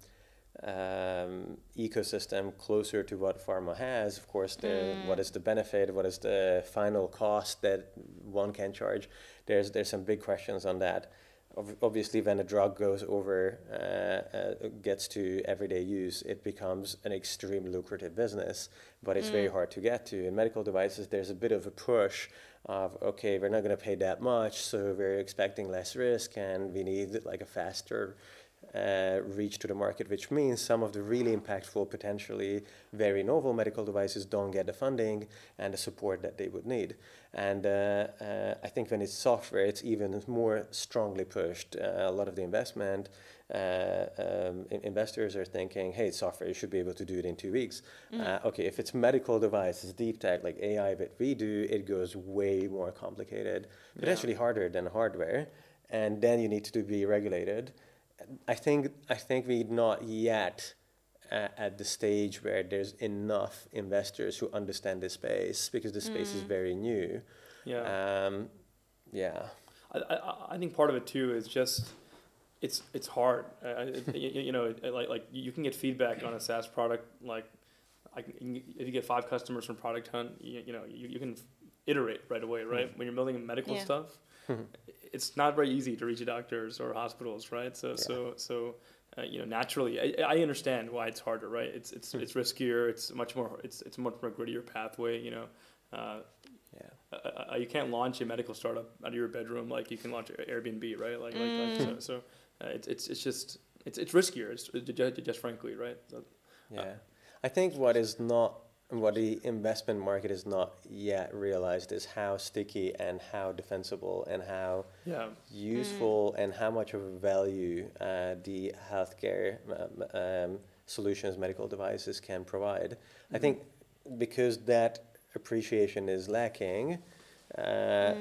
um, ecosystem closer to what pharma has. Of course, the what is the benefit? What is the final cost that one can charge? There's there's some big questions on that. Ob- Obviously, when a drug goes over, uh, uh, gets to everyday use, it becomes an extremely lucrative business, but it's very hard to get to. In medical devices, there's a bit of a push of, okay, we're not going to pay that much, so we're expecting less risk, and we need like a faster uh, reach to the market, which means some of the really impactful, potentially very novel medical devices don't get the funding and the support that they would need. And uh, uh, I think when it's software, it's even more strongly pushed. Uh, a lot of the investment uh, um, in- investors are thinking, hey, it's software, you should be able to do it in two weeks. Uh, okay, if it's medical devices, deep tech like AI that we do, it goes way more complicated, potentially harder than hardware. And then you need to be regulated. I think I think we're not yet uh, at the stage where there's enough investors who understand this space because the space is very new. yeah. Um, yeah. I, I, I think part of it too is just it's it's hard. Uh, it, you, you know, it- like like you can get feedback on a SaaS product. Like, I can, if you get five customers from Product Hunt, you, you know you, you can iterate right away, right? When you're building medical Yeah. stuff, it's not very easy to reach doctors or hospitals, right? So so so. Uh, you know, naturally, I, I understand why it's harder, right? It's it's it's riskier. It's much more. It's it's much more grittier pathway. You know, uh, Yeah. uh, uh, you can't launch a medical startup out of your bedroom like you can launch Airbnb, right? Like, like, like so, so uh, it's, it's it's just it's it's riskier, it's, ju- ju- just frankly, right? So, Yeah. I think what is not what the investment market is not yet realized is how sticky and how defensible and how Yeah. useful and how much of a value uh, the healthcare um, um, solutions, medical devices can provide. I think because that appreciation is lacking, uh,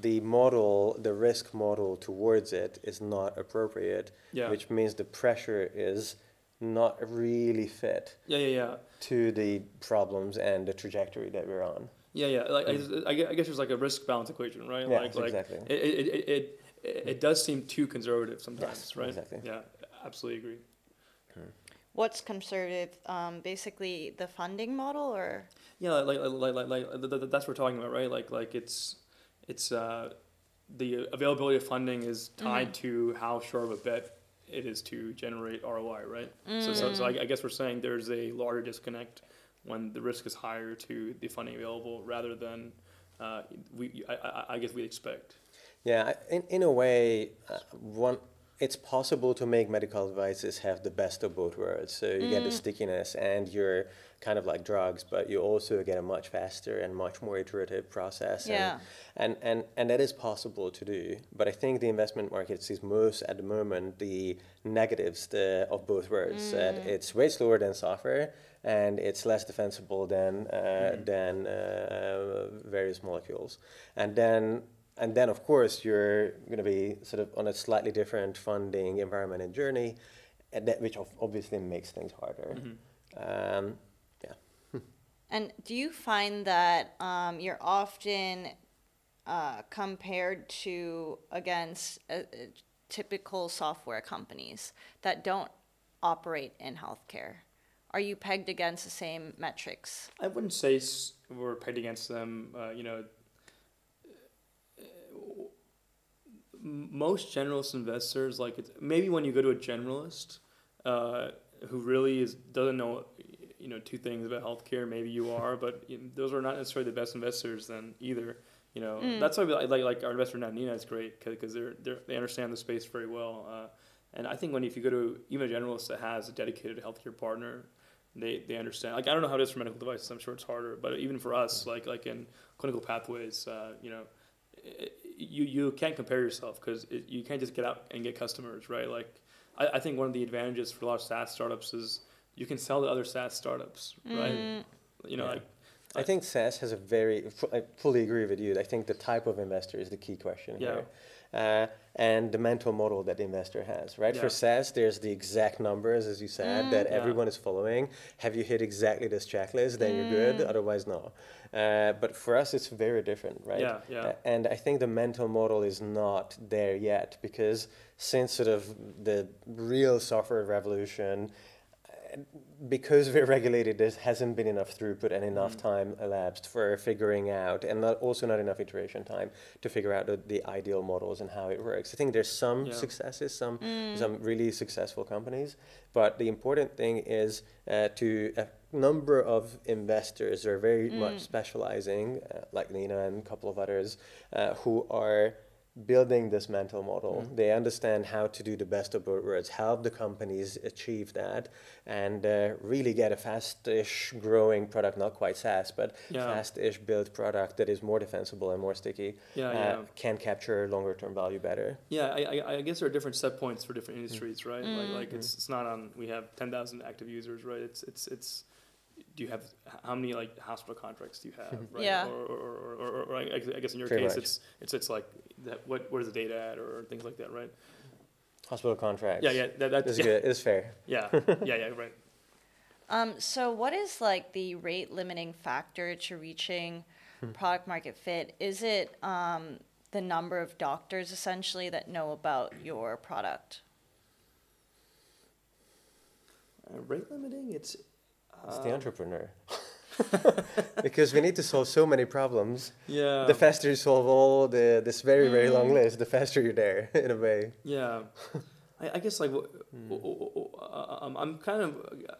the model, the risk model towards it is not appropriate, Yeah. which means the pressure is not really fit Yeah, yeah, yeah. To the problems and the trajectory that we're on. Yeah, yeah. Like I, I I guess there's like a risk balance equation, right? Yeah, like, like exactly. It, it, it, it, it does seem too conservative sometimes, Yes, right? exactly. Yeah, absolutely agree. What's conservative? Um, basically, the funding model, or Yeah, like like like like, like th- th- that's what we're talking about, right? Like like it's it's uh, the availability of funding is tied to how sure of a bet it is to generate ROI, right? So so, so I, I guess we're saying there's a larger disconnect when the risk is higher to the funding available rather than uh, we I, I, I guess we expect. Yeah, in, in a way, uh, one it's possible to make medical devices have the best of both worlds. So you get the stickiness and you're kind of like drugs, but you also get a much faster and much more iterative process. Yeah. And, and, and, and that is possible to do. But I think the investment market sees most at the moment the negatives the, of both worlds. That it's way slower than software and it's less defensible than, uh, than uh, various molecules. And then and then of course you're going to be sort of on a slightly different funding environment and journey, and that which obviously makes things harder. Um, yeah. and do you find that um, you're often uh, compared to against uh, uh, typical software companies that don't operate in healthcare? Are you pegged against the same metrics? I wouldn't say we're pegged against them. Uh, you know, most generalist investors, like it's, maybe when you go to a generalist uh, who really is doesn't know, you know, two things about healthcare. Maybe you are, but you know, those are not necessarily the best investors then either. You know, that's why we like, like our investor now Nina is great because they're, they're they understand the space very well. Uh, and I think when if you go to even a generalist that has a dedicated healthcare partner, they they understand. Like I don't know how it is for medical devices. I'm sure it's harder, but even for us, like like in clinical pathways, uh, you know, you you can't compare yourself because you can't just get out and get customers, right? Like I, I think one of the advantages for a lot of SaaS startups is you can sell to other SaaS startups, right? Mm. You know, Yeah. like I think SaaS has a very, I fully agree with you. I think the type of investor is the key question Yeah. here. Uh, and the mental model that the investor has, right? Yeah. For SaaS, there's the exact numbers, as you said, that Yeah. everyone is following. Have you hit exactly this checklist? Then you're good. Otherwise, no. Uh, but for us, it's very different, right? Yeah, yeah. Uh, and I think the mental model is not there yet because since sort of the real software revolution, because we're regulated, there hasn't been enough throughput and enough time elapsed for figuring out, and not, also not enough iteration time to figure out the, the ideal models and how it works. I think there's some Yeah. successes, some some really successful companies, but the important thing is uh, to a number of investors are very much specializing, uh, like Nina and a couple of others, uh, who are building this mental model. They understand how to do the best of both worlds, help the companies achieve that, and uh, really get a fast-ish growing product, not quite SaaS, but Yeah. fast-ish built product that is more defensible and more sticky, Yeah, uh, yeah. can capture longer-term value better. Yeah, I, I, I guess there are different set points for different industries, right? Like, like Mm. it's, it's not on. We have ten thousand active users, right? It's it's it's. Do you have how many like hospital contracts do you have? Right? Yeah. Or, or, or, or, or, or I guess in your Pretty case, much. it's it's it's like that. What where's the data at, or, things like that, right? Hospital contracts. Yeah, yeah. That, that's It's yeah, good. It's fair. yeah, yeah, yeah, right. Um, so, what is like the rate limiting factor to reaching product market fit? Is it um, the number of doctors essentially that know about your product? Uh, rate limiting. It's It's Uh, the entrepreneur. because we need to solve so many problems. yeah. the faster you solve all the this very very long list, the faster you're there in a way. Yeah, I, I guess like wh- wh- uh, I'm, I'm kind of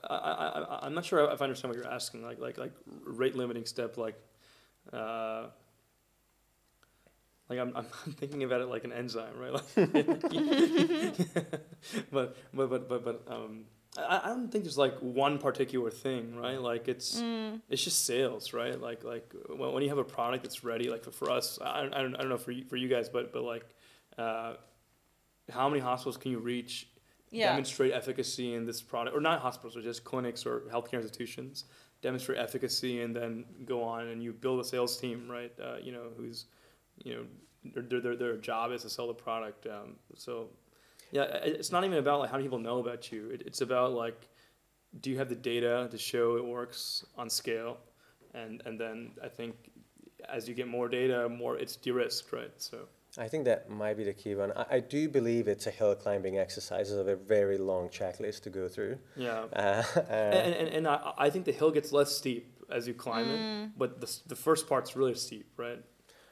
I, I, I- I'm not sure if I understand what you're asking. Like like like rate limiting step like, uh, like I'm, I'm I'm thinking about it like an enzyme, right? Like, but but but but but um, I, I don't think there's like one particular thing, right? Like it's Mm. it's just sales, right? Like like when, when you have a product that's ready, like for, for us, I, I don't I don't know for you, for you guys, but but like, uh, how many hospitals can you reach? Yeah. Demonstrate efficacy in this product, or not hospitals, or just clinics or healthcare institutions. Demonstrate efficacy, and then go on and you build a sales team, right? Uh, you know who's, you know, their their their job is to sell the product. Um, so, yeah, it's not even about like how do people know about you. It, it's about like do you have the data to show it works on scale and and then i think as you get more data more it's de-risked right so I think that might be the key one. I, I do believe it's a hill climbing exercise of a very long checklist to go through. yeah Uh, uh, and, and, and I, I think the hill gets less steep as you climb it but the, the first part's really steep right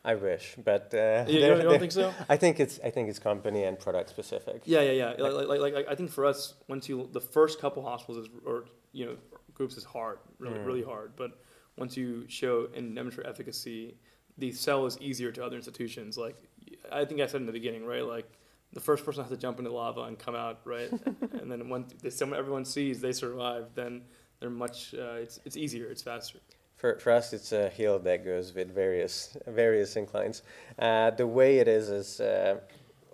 I wish, but uh, you, don't, you don't think so? I think it's I think it's company and product specific. yeah yeah yeah. Like, like, like, like i think for us once you the first couple hospitals is, or you know groups is hard really Mm. really hard. But once you show and demonstrate efficacy the sell is easier to other institutions. Like i think i said in the beginning right? Like the first person has to jump into lava and come out right? And then when someone everyone sees they survive then they're much uh, it's, it's easier it's faster For, for us, it's a hill that goes with various various inclines. Uh, the way it is is, uh,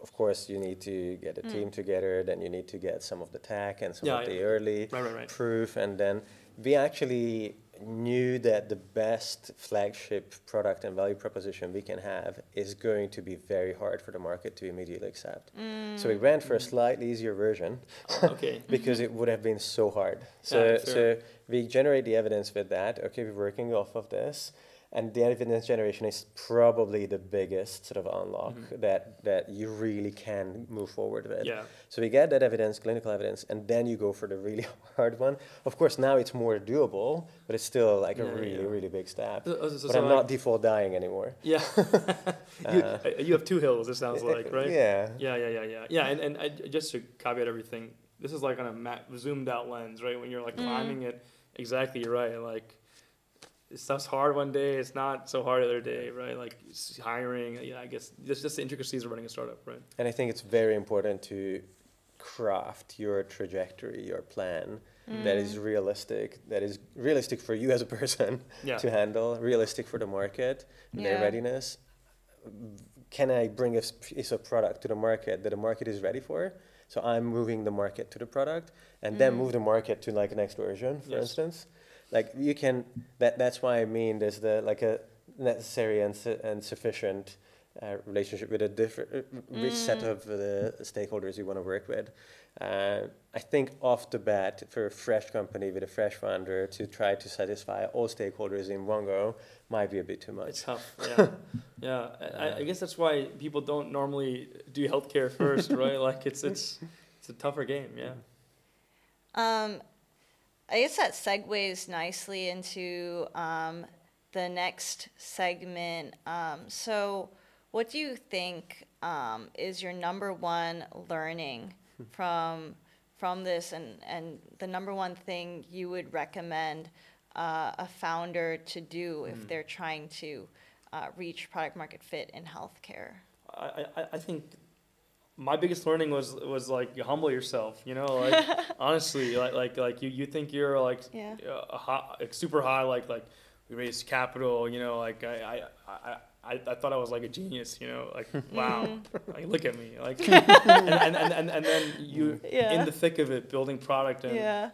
of course, you need to get a team together. Then you need to get some of the tech and some Yeah, of yeah. the early right right right proof, and then we actually knew that the best flagship product and value proposition we can have is going to be very hard for the market to immediately accept. So we went for a slightly easier version okay because it would have been so hard. So, Yeah, so fair. We generate the evidence with that. Okay, we're working off of this, and the evidence generation is probably the biggest sort of unlock that that you really can move forward with. Mm-hmm. yeah So we get that evidence, clinical evidence, and then you go for the really hard one. Of course, now it's more doable, but it's still like a really, yeah. really big step. So- so- but so I'm like- not default dying anymore. yeah you, uh, you have two hills it sounds like right Yeah. Yeah, yeah, yeah, yeah, yeah. And and I, just to caveat everything, this is like on a map, zoomed out lens, right? When you're like climbing it, exactly, you're right. Like stuff's hard one day, it's not so hard the other day, right? Like hiring, yeah. I guess just just the intricacies of running a startup, right? And I think it's very important to craft your trajectory, your plan that is mm. realistic, that is realistic for you as a person Yeah, to handle, realistic for the market, their readiness. Can I bring a piece of product to the market that the market is ready for? So I'm moving the market to the product, and then mm. move the market to like next version, for Yes. instance. Like you can. That that's why I mean there's the like a necessary and su- and sufficient uh, relationship with a different uh, rich set of the stakeholders you want to work with. Uh, I think off the bat for a fresh company with a fresh founder to try to satisfy all stakeholders in one go might be a bit too much. it's tough. Yeah, yeah. I, I guess that's why people don't normally do healthcare first, right? Like it's it's it's a tougher game. Yeah. Um, I guess that segues nicely into um, the next segment. Um, so, what do you think um, is your number one learning from from this, and and the number one thing you would recommend uh, a founder to do if they're trying to uh, reach product market fit in healthcare? I, I, I think my biggest learning was was like you humble yourself you know like honestly like like like you, you think you're like Yeah. a high, like super high like like we raised capital you know like I I, I I, I thought I was like a genius, you know, like wow, like look at me, like, and, and, and, and, then you Yeah. in the thick of it, building product and Yeah.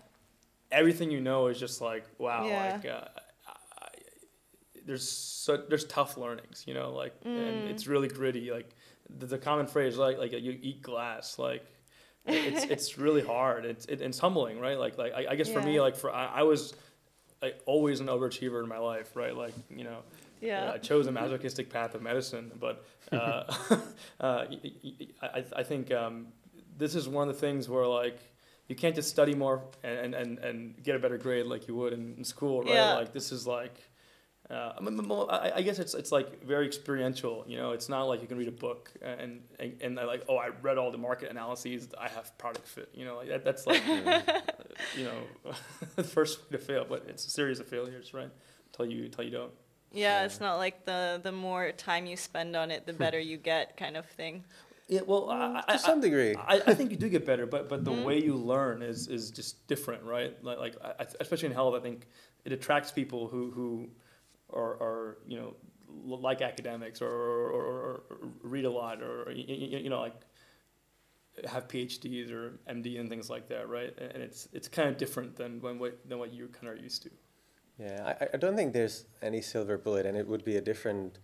everything you know is just like wow Yeah. like uh, I, there's so there's tough learnings you know like Mm. and it's really gritty like the, the common phrase like like you eat glass like it's it's really hard it's it, it's humbling right like like I, I guess for me like for I, I was like always an overachiever in my life right like you know Yeah. I chose a masochistic path of medicine, but uh, uh, I, I think um, this is one of the things where like you can't just study more and, and, and get a better grade like you would in, in school, right? Yeah. Like this is like. Uh, I guess it's it's like very experiential, you know. It's not like you can read a book and and, and like oh I read all the market analyses I have product fit, you know. Like that, that's like you know the first way to fail, but it's a series of failures, right? Until you until you don't. Yeah, it's not like the the more time you spend on it, the hmm. better you get kind of thing. Yeah, well, I, mm, I, to some degree. I, I think you do get better, but but the mm-hmm. way you learn is is just different, right? Like, like I, I- especially in health, I think it attracts people who who are, are you know like academics or, or, or, or read a lot or you, you know like have PhDs or MD and things like that, right? And it's it's kind of different than when what than what you kind of are used to. Yeah, I, I don't think there's any silver bullet, and it would be a different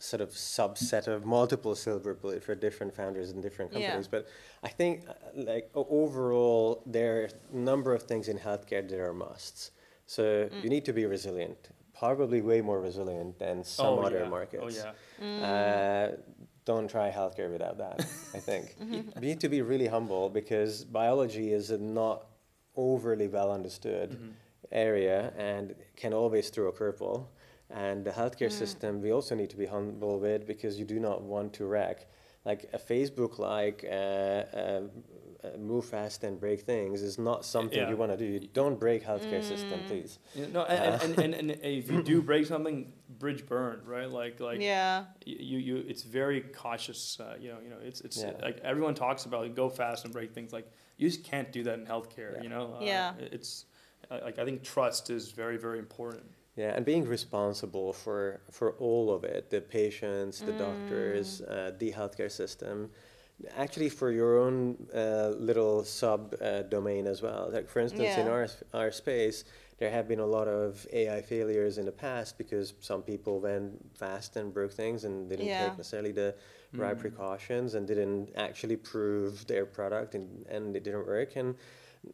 sort of subset of multiple silver bullet for different founders in different Yeah. companies. But I think, uh, like overall, there are a number of things in healthcare that are musts. So you need to be resilient, probably way more resilient than some oh, other yeah. markets. Oh yeah. Uh, don't try healthcare without that, I think. You need to be really humble because biology is not overly well understood Mm-hmm. Area and can always throw a curveball. And the healthcare Mm. system, we also need to be humble with because you do not want to wreck. Like a Facebook like uh, uh, uh, move fast and break things is not something Yeah. you want to do. You don't break healthcare system, Mm. please. Yeah, no, and, and, and, and, if you do break something, bridge burned, right? Like like yeah. you you it's very cautious. Uh, you know you know it's it's Yeah. like everyone talks about like, go fast and break things. Like you just can't do that in healthcare. Yeah. You know. Uh, Yeah. It's uh, like I think trust is very very important. Yeah, and being responsible for for all of it, the patients, the doctors, uh, the healthcare system, actually for your own uh, little sub uh, domain as well. Like for instance, in our our space, there have been a lot of AI failures in the past because some people went fast and broke things and didn't Yeah. take necessarily the right precautions and didn't actually prove their product and, and it didn't work and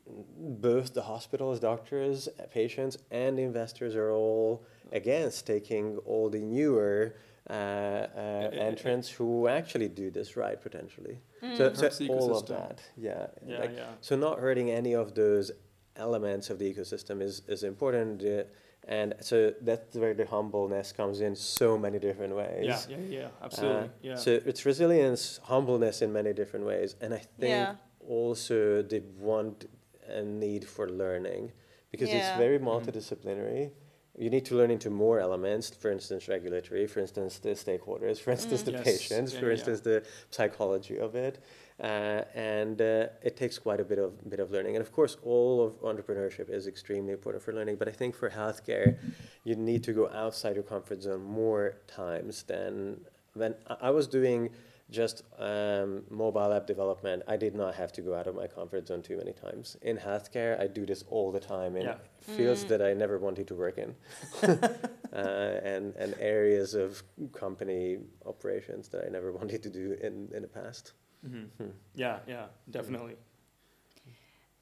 both the hospitals, doctors, patients, and investors are all against taking all the newer uh, uh, entrants who actually do this right potentially. So, so all of that, yeah, Yeah, like, yeah. So not hurting any of those elements of the ecosystem is is important. Uh, and so that's where the humbleness comes in so many different ways. Yeah, yeah, yeah, absolutely. Uh, yeah. So it's resilience, humbleness in many different ways, and I think Yeah. also the want and need for learning because Yeah. it's very multidisciplinary. You need to learn into more elements, for instance, regulatory, for instance, the stakeholders, for instance, the Yes. patients, Yeah, for yeah. instance, the psychology of it, uh, and uh, it takes quite a bit of bit of learning. And of course, all of entrepreneurship is extremely important for learning. But I think for healthcare, you need to go outside your comfort zone more times than when I I was doing just um, mobile app development. I did not have to go out of my comfort zone too many times. In healthcare, I do this all the time in Yeah. fields that I never wanted to work in, uh, and and areas of company operations that I never wanted to do in in the past. Mhm. Hmm. Yeah, yeah, definitely.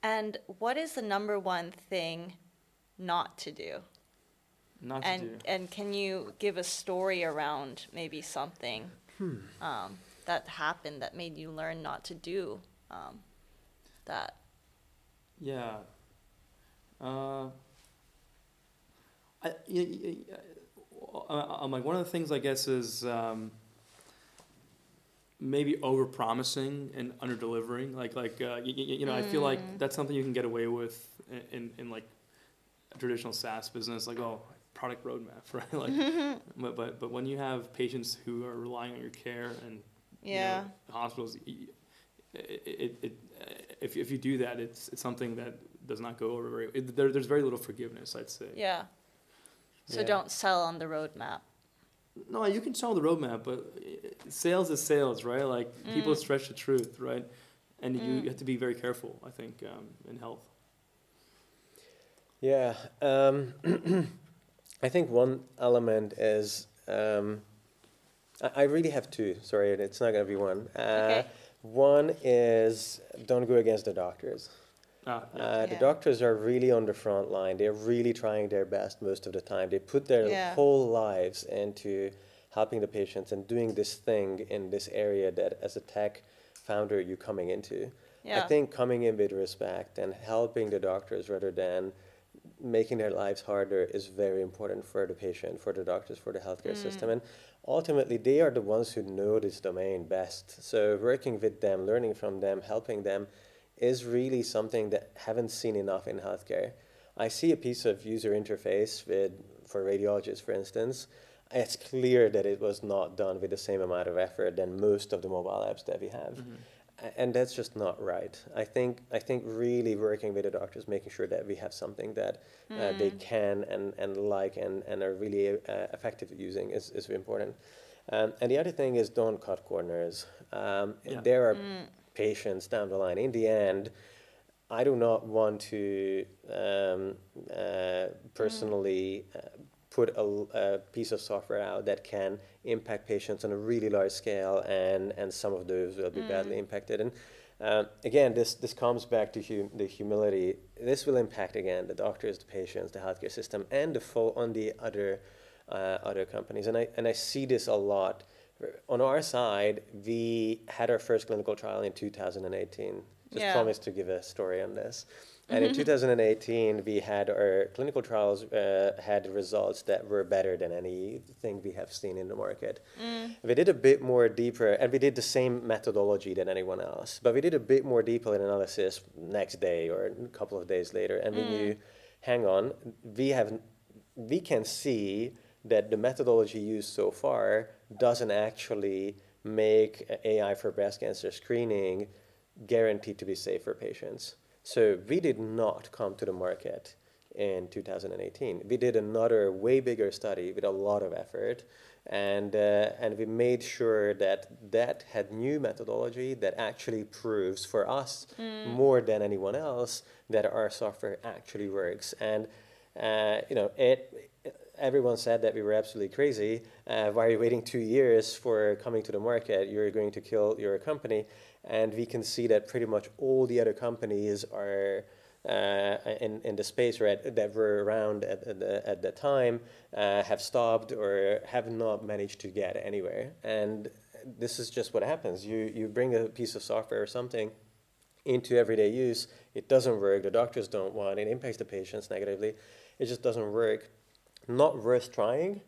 And what is the number one thing not to do? Not to and do. and can you give a story around maybe something Hmm. um, that happened that made you learn not to do um, that? Yeah. Uh, I, y- y- uh, I'm like one of the things I guess is um, maybe over promising and under delivering. Like like uh, y- y- you know I feel like that's something you can get away with in, in, in like a traditional SaaS business. Like oh product roadmap right like but, but but when you have patients who are relying on your care and you know, Yeah. hospitals it, it, it, if, if you do that it's, it's something that does not go over very it, there, there's very little forgiveness i'd say Yeah. So Yeah. don't sell on the roadmap. no you can sell the roadmap but uh, sales is sales right like people stretch the truth right and you, you have to be very careful i think um, in health Yeah, um, I think one element is um, I, I really have two. Sorry, it's not gonna be one. Uh, Okay. One is don't go against the doctors. ah, yeah. Uh, the Yeah. doctors are really on the front line. They're really trying their best most of the time. They put their Yeah. whole lives into helping the patients and doing this thing in this area that, as a tech founder, you're coming into. Yeah. I think coming in with respect and helping the doctors rather than making their lives harder is very important for the patient, for the doctors, for the healthcare mm. system. And ultimately, they are the ones who know this domain best. So working with them, learning from them, helping them is really something that haven't seen enough in healthcare. I see a piece of user interface with for radiologists, for instance. it's clear that it was not done with the same amount of effort than most of the mobile apps that we have. A- And that's just not right. I think I think really working with the doctors, making sure that we have something that uh, they can and, and like and, and are really uh, effective at using is, is important. Um, and the other thing is don't cut corners. Um, Yeah. There are patients down the line. In the end, I do not want to um, uh, personally uh, put a piece of software out that can impact patients on a really large scale, and, and some of those will be badly impacted. And um, again, this, this comes back to hu- the humility. This will impact again the doctors, the patients, the healthcare system, and the full on the other uh, other companies. And I and I see this a lot. On our side, we had our first clinical trial in 2018. Just Yeah. promised to give a story on this. And in mm-hmm. 2018, we had our clinical trials uh, had results that were better than anything we have seen in the market. Mm. We did a bit more deeper, and we did the same methodology than anyone else, but we did a bit more deeper analysis next day or a couple of days later, and we knew, mm. hang on, we have, we can see that the methodology used so far doesn't actually make AI for breast cancer screening guaranteed to be safe for patients. So we did not come to the market in 2018. We did another way bigger study with a lot of effort, and uh, and we made sure that that had new methodology that actually proves for us more than anyone else that our software actually works. And uh, you know it. Everyone said that we were absolutely crazy. Uh, why are you waiting two years for coming to the market? You're going to kill your company and we can see that pretty much all the other companies are uh, in, in the space right, that were around at, at, the, at time uh, have stopped or have not managed to get anywhere. And this is just what happens. You, you bring a piece of software or something into everyday use, it doesn't work, the doctors don't want it, impacts the patients negatively, it just doesn't work. Not worth trying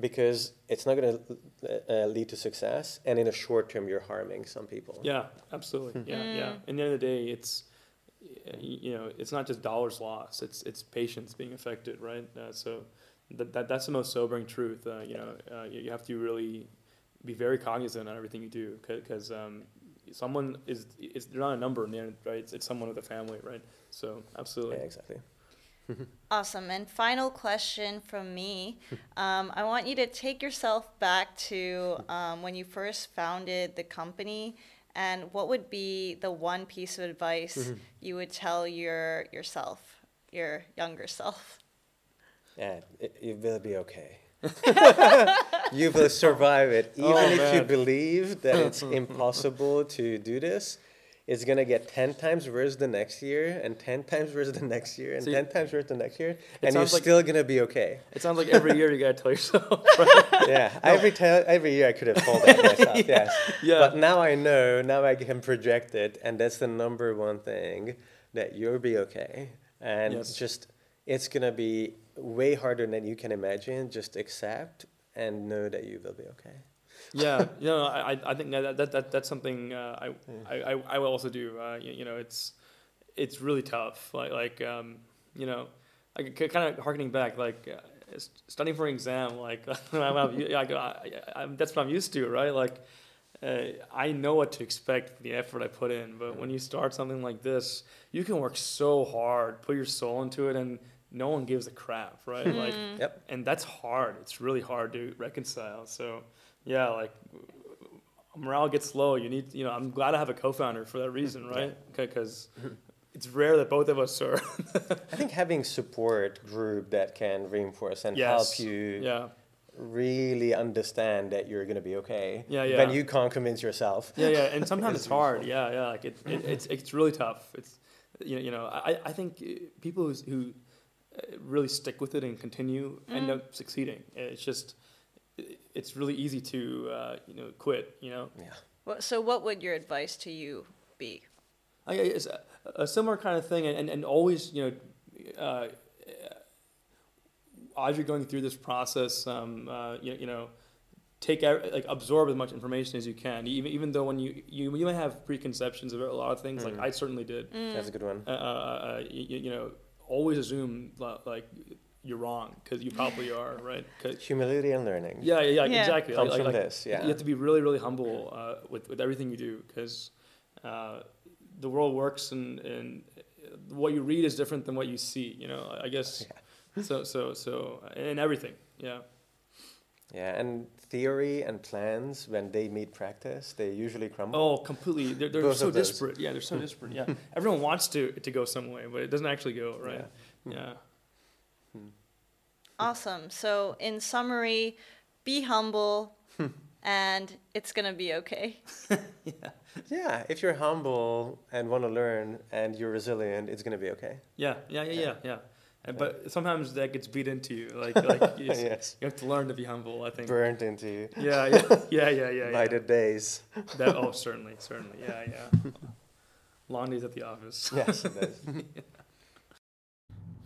because it's not going to uh, lead to success, and in the short term, you're harming some people. Yeah, absolutely. Yeah, yeah. In the end of the day, it's you know, it's not just dollars lost. It's it's patients being affected, right? Uh, so that, that that's the most sobering truth. Uh, you know, uh, you, you have to really be very cognizant on everything you do because um, someone is is they're not a number in the end, right? It's, it's someone with a family, right? So absolutely. Yeah, exactly. Awesome. And final question from me. Um, I want you to take yourself back to um, when you first founded the company, and what would be the one piece of advice you would tell your yourself, your younger self? Yeah, it, it will be okay. you will survive it, even Oh, if you believe that it's impossible to do this. It's gonna get ten times worse the next year, and ten times worse the next year, and See, ten times worse the next year, and you're like- still gonna be okay. It sounds like every year you gotta tell yourself. Right? yeah, every time, every year I could have told that myself. Yes, Yeah. but now I know. Now I can project it, and that's the number one thing that you'll be okay. And Yes. just, it's gonna be way harder than you can imagine. Just accept and know that you will be okay. Yeah, you know, I, I- I think that, that, that that's something uh, I, I, I, I will also do. Uh, you, you know, it's it's really tough. Like like um, you know, like kind of harkening back, like uh, studying for an exam. Like I'm, I'm, like, I, I, I'm, that's what I'm used to, right? Like uh, I know what to expect for the effort I put in, but when you start something like this, you can work so hard, put your soul into it, and no one gives a crap, right? Like Yep. and that's hard. It's really hard to reconcile. So yeah, like morale gets low. You need, you know, I'm glad I have a co-founder for that reason, right? Because it's rare that both of us are. I think having support group that can reinforce and yes. help you Yeah. really understand that you're gonna be okay. Yeah, yeah. When you can't convince yourself. Yeah, yeah, and sometimes it's hard. Yeah, yeah, like it, it it's it's really tough. It's you know, you know I I think uh, people who's, who uh, really stick with it and continue end up succeeding. It's just it- it's really easy to uh, you know quit. You know. Yeah. Well, So, what would your advice to you be? I, it's a, a similar kind of thing, and, and, and always, you know, uh, as you're going through this process, um, uh, you, you know, take ev- like absorb as much information as you can. Even even though when you you, you may have preconceptions about a lot of things, like I certainly did. That's a good one. Uh, uh, uh, you, you know, always assume like you're wrong because you probably are, right. Humility and learning. yeah, yeah, yeah, Yeah. exactly. Comes from this, Yeah, You have to be really, really humble uh, with with everything you do because uh, the world works and and what you read is different than what you see. You know, I guess. So so so in everything, yeah. Yeah, and theory and plans, when they meet practice, they usually crumble. Oh, completely. They're, they're so disparate. Yeah, they're so disparate. Yeah, everyone wants to to go some way, but it doesn't actually go right. Yeah. Awesome. So, in summary, be humble and it's going to be okay. Yeah, Yeah. if you're humble and want to learn and you're resilient, it's going to be okay. Yeah, yeah, yeah, yeah, yeah. And, but sometimes that gets beat into you. Like, like you, yes. you have to learn to be humble. I think. Burnt into you Yeah, yeah, yeah, yeah, yeah. by yeah. the days. That, oh, certainly, certainly. Yeah, yeah. Long days at the office. Yes, it is.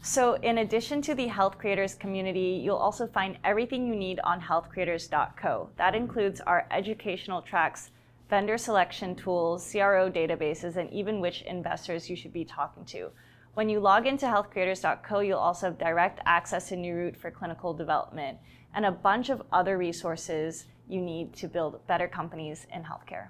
So, in addition to the Health Creators community, you'll also find everything you need on healthcreators.co. That includes our educational tracks, vendor selection tools, CRO databases, and even which investors you should be talking to. When you log into healthcreators.co, you'll also have direct access to Neuroute for clinical development and a bunch of other resources you need to build better companies in healthcare.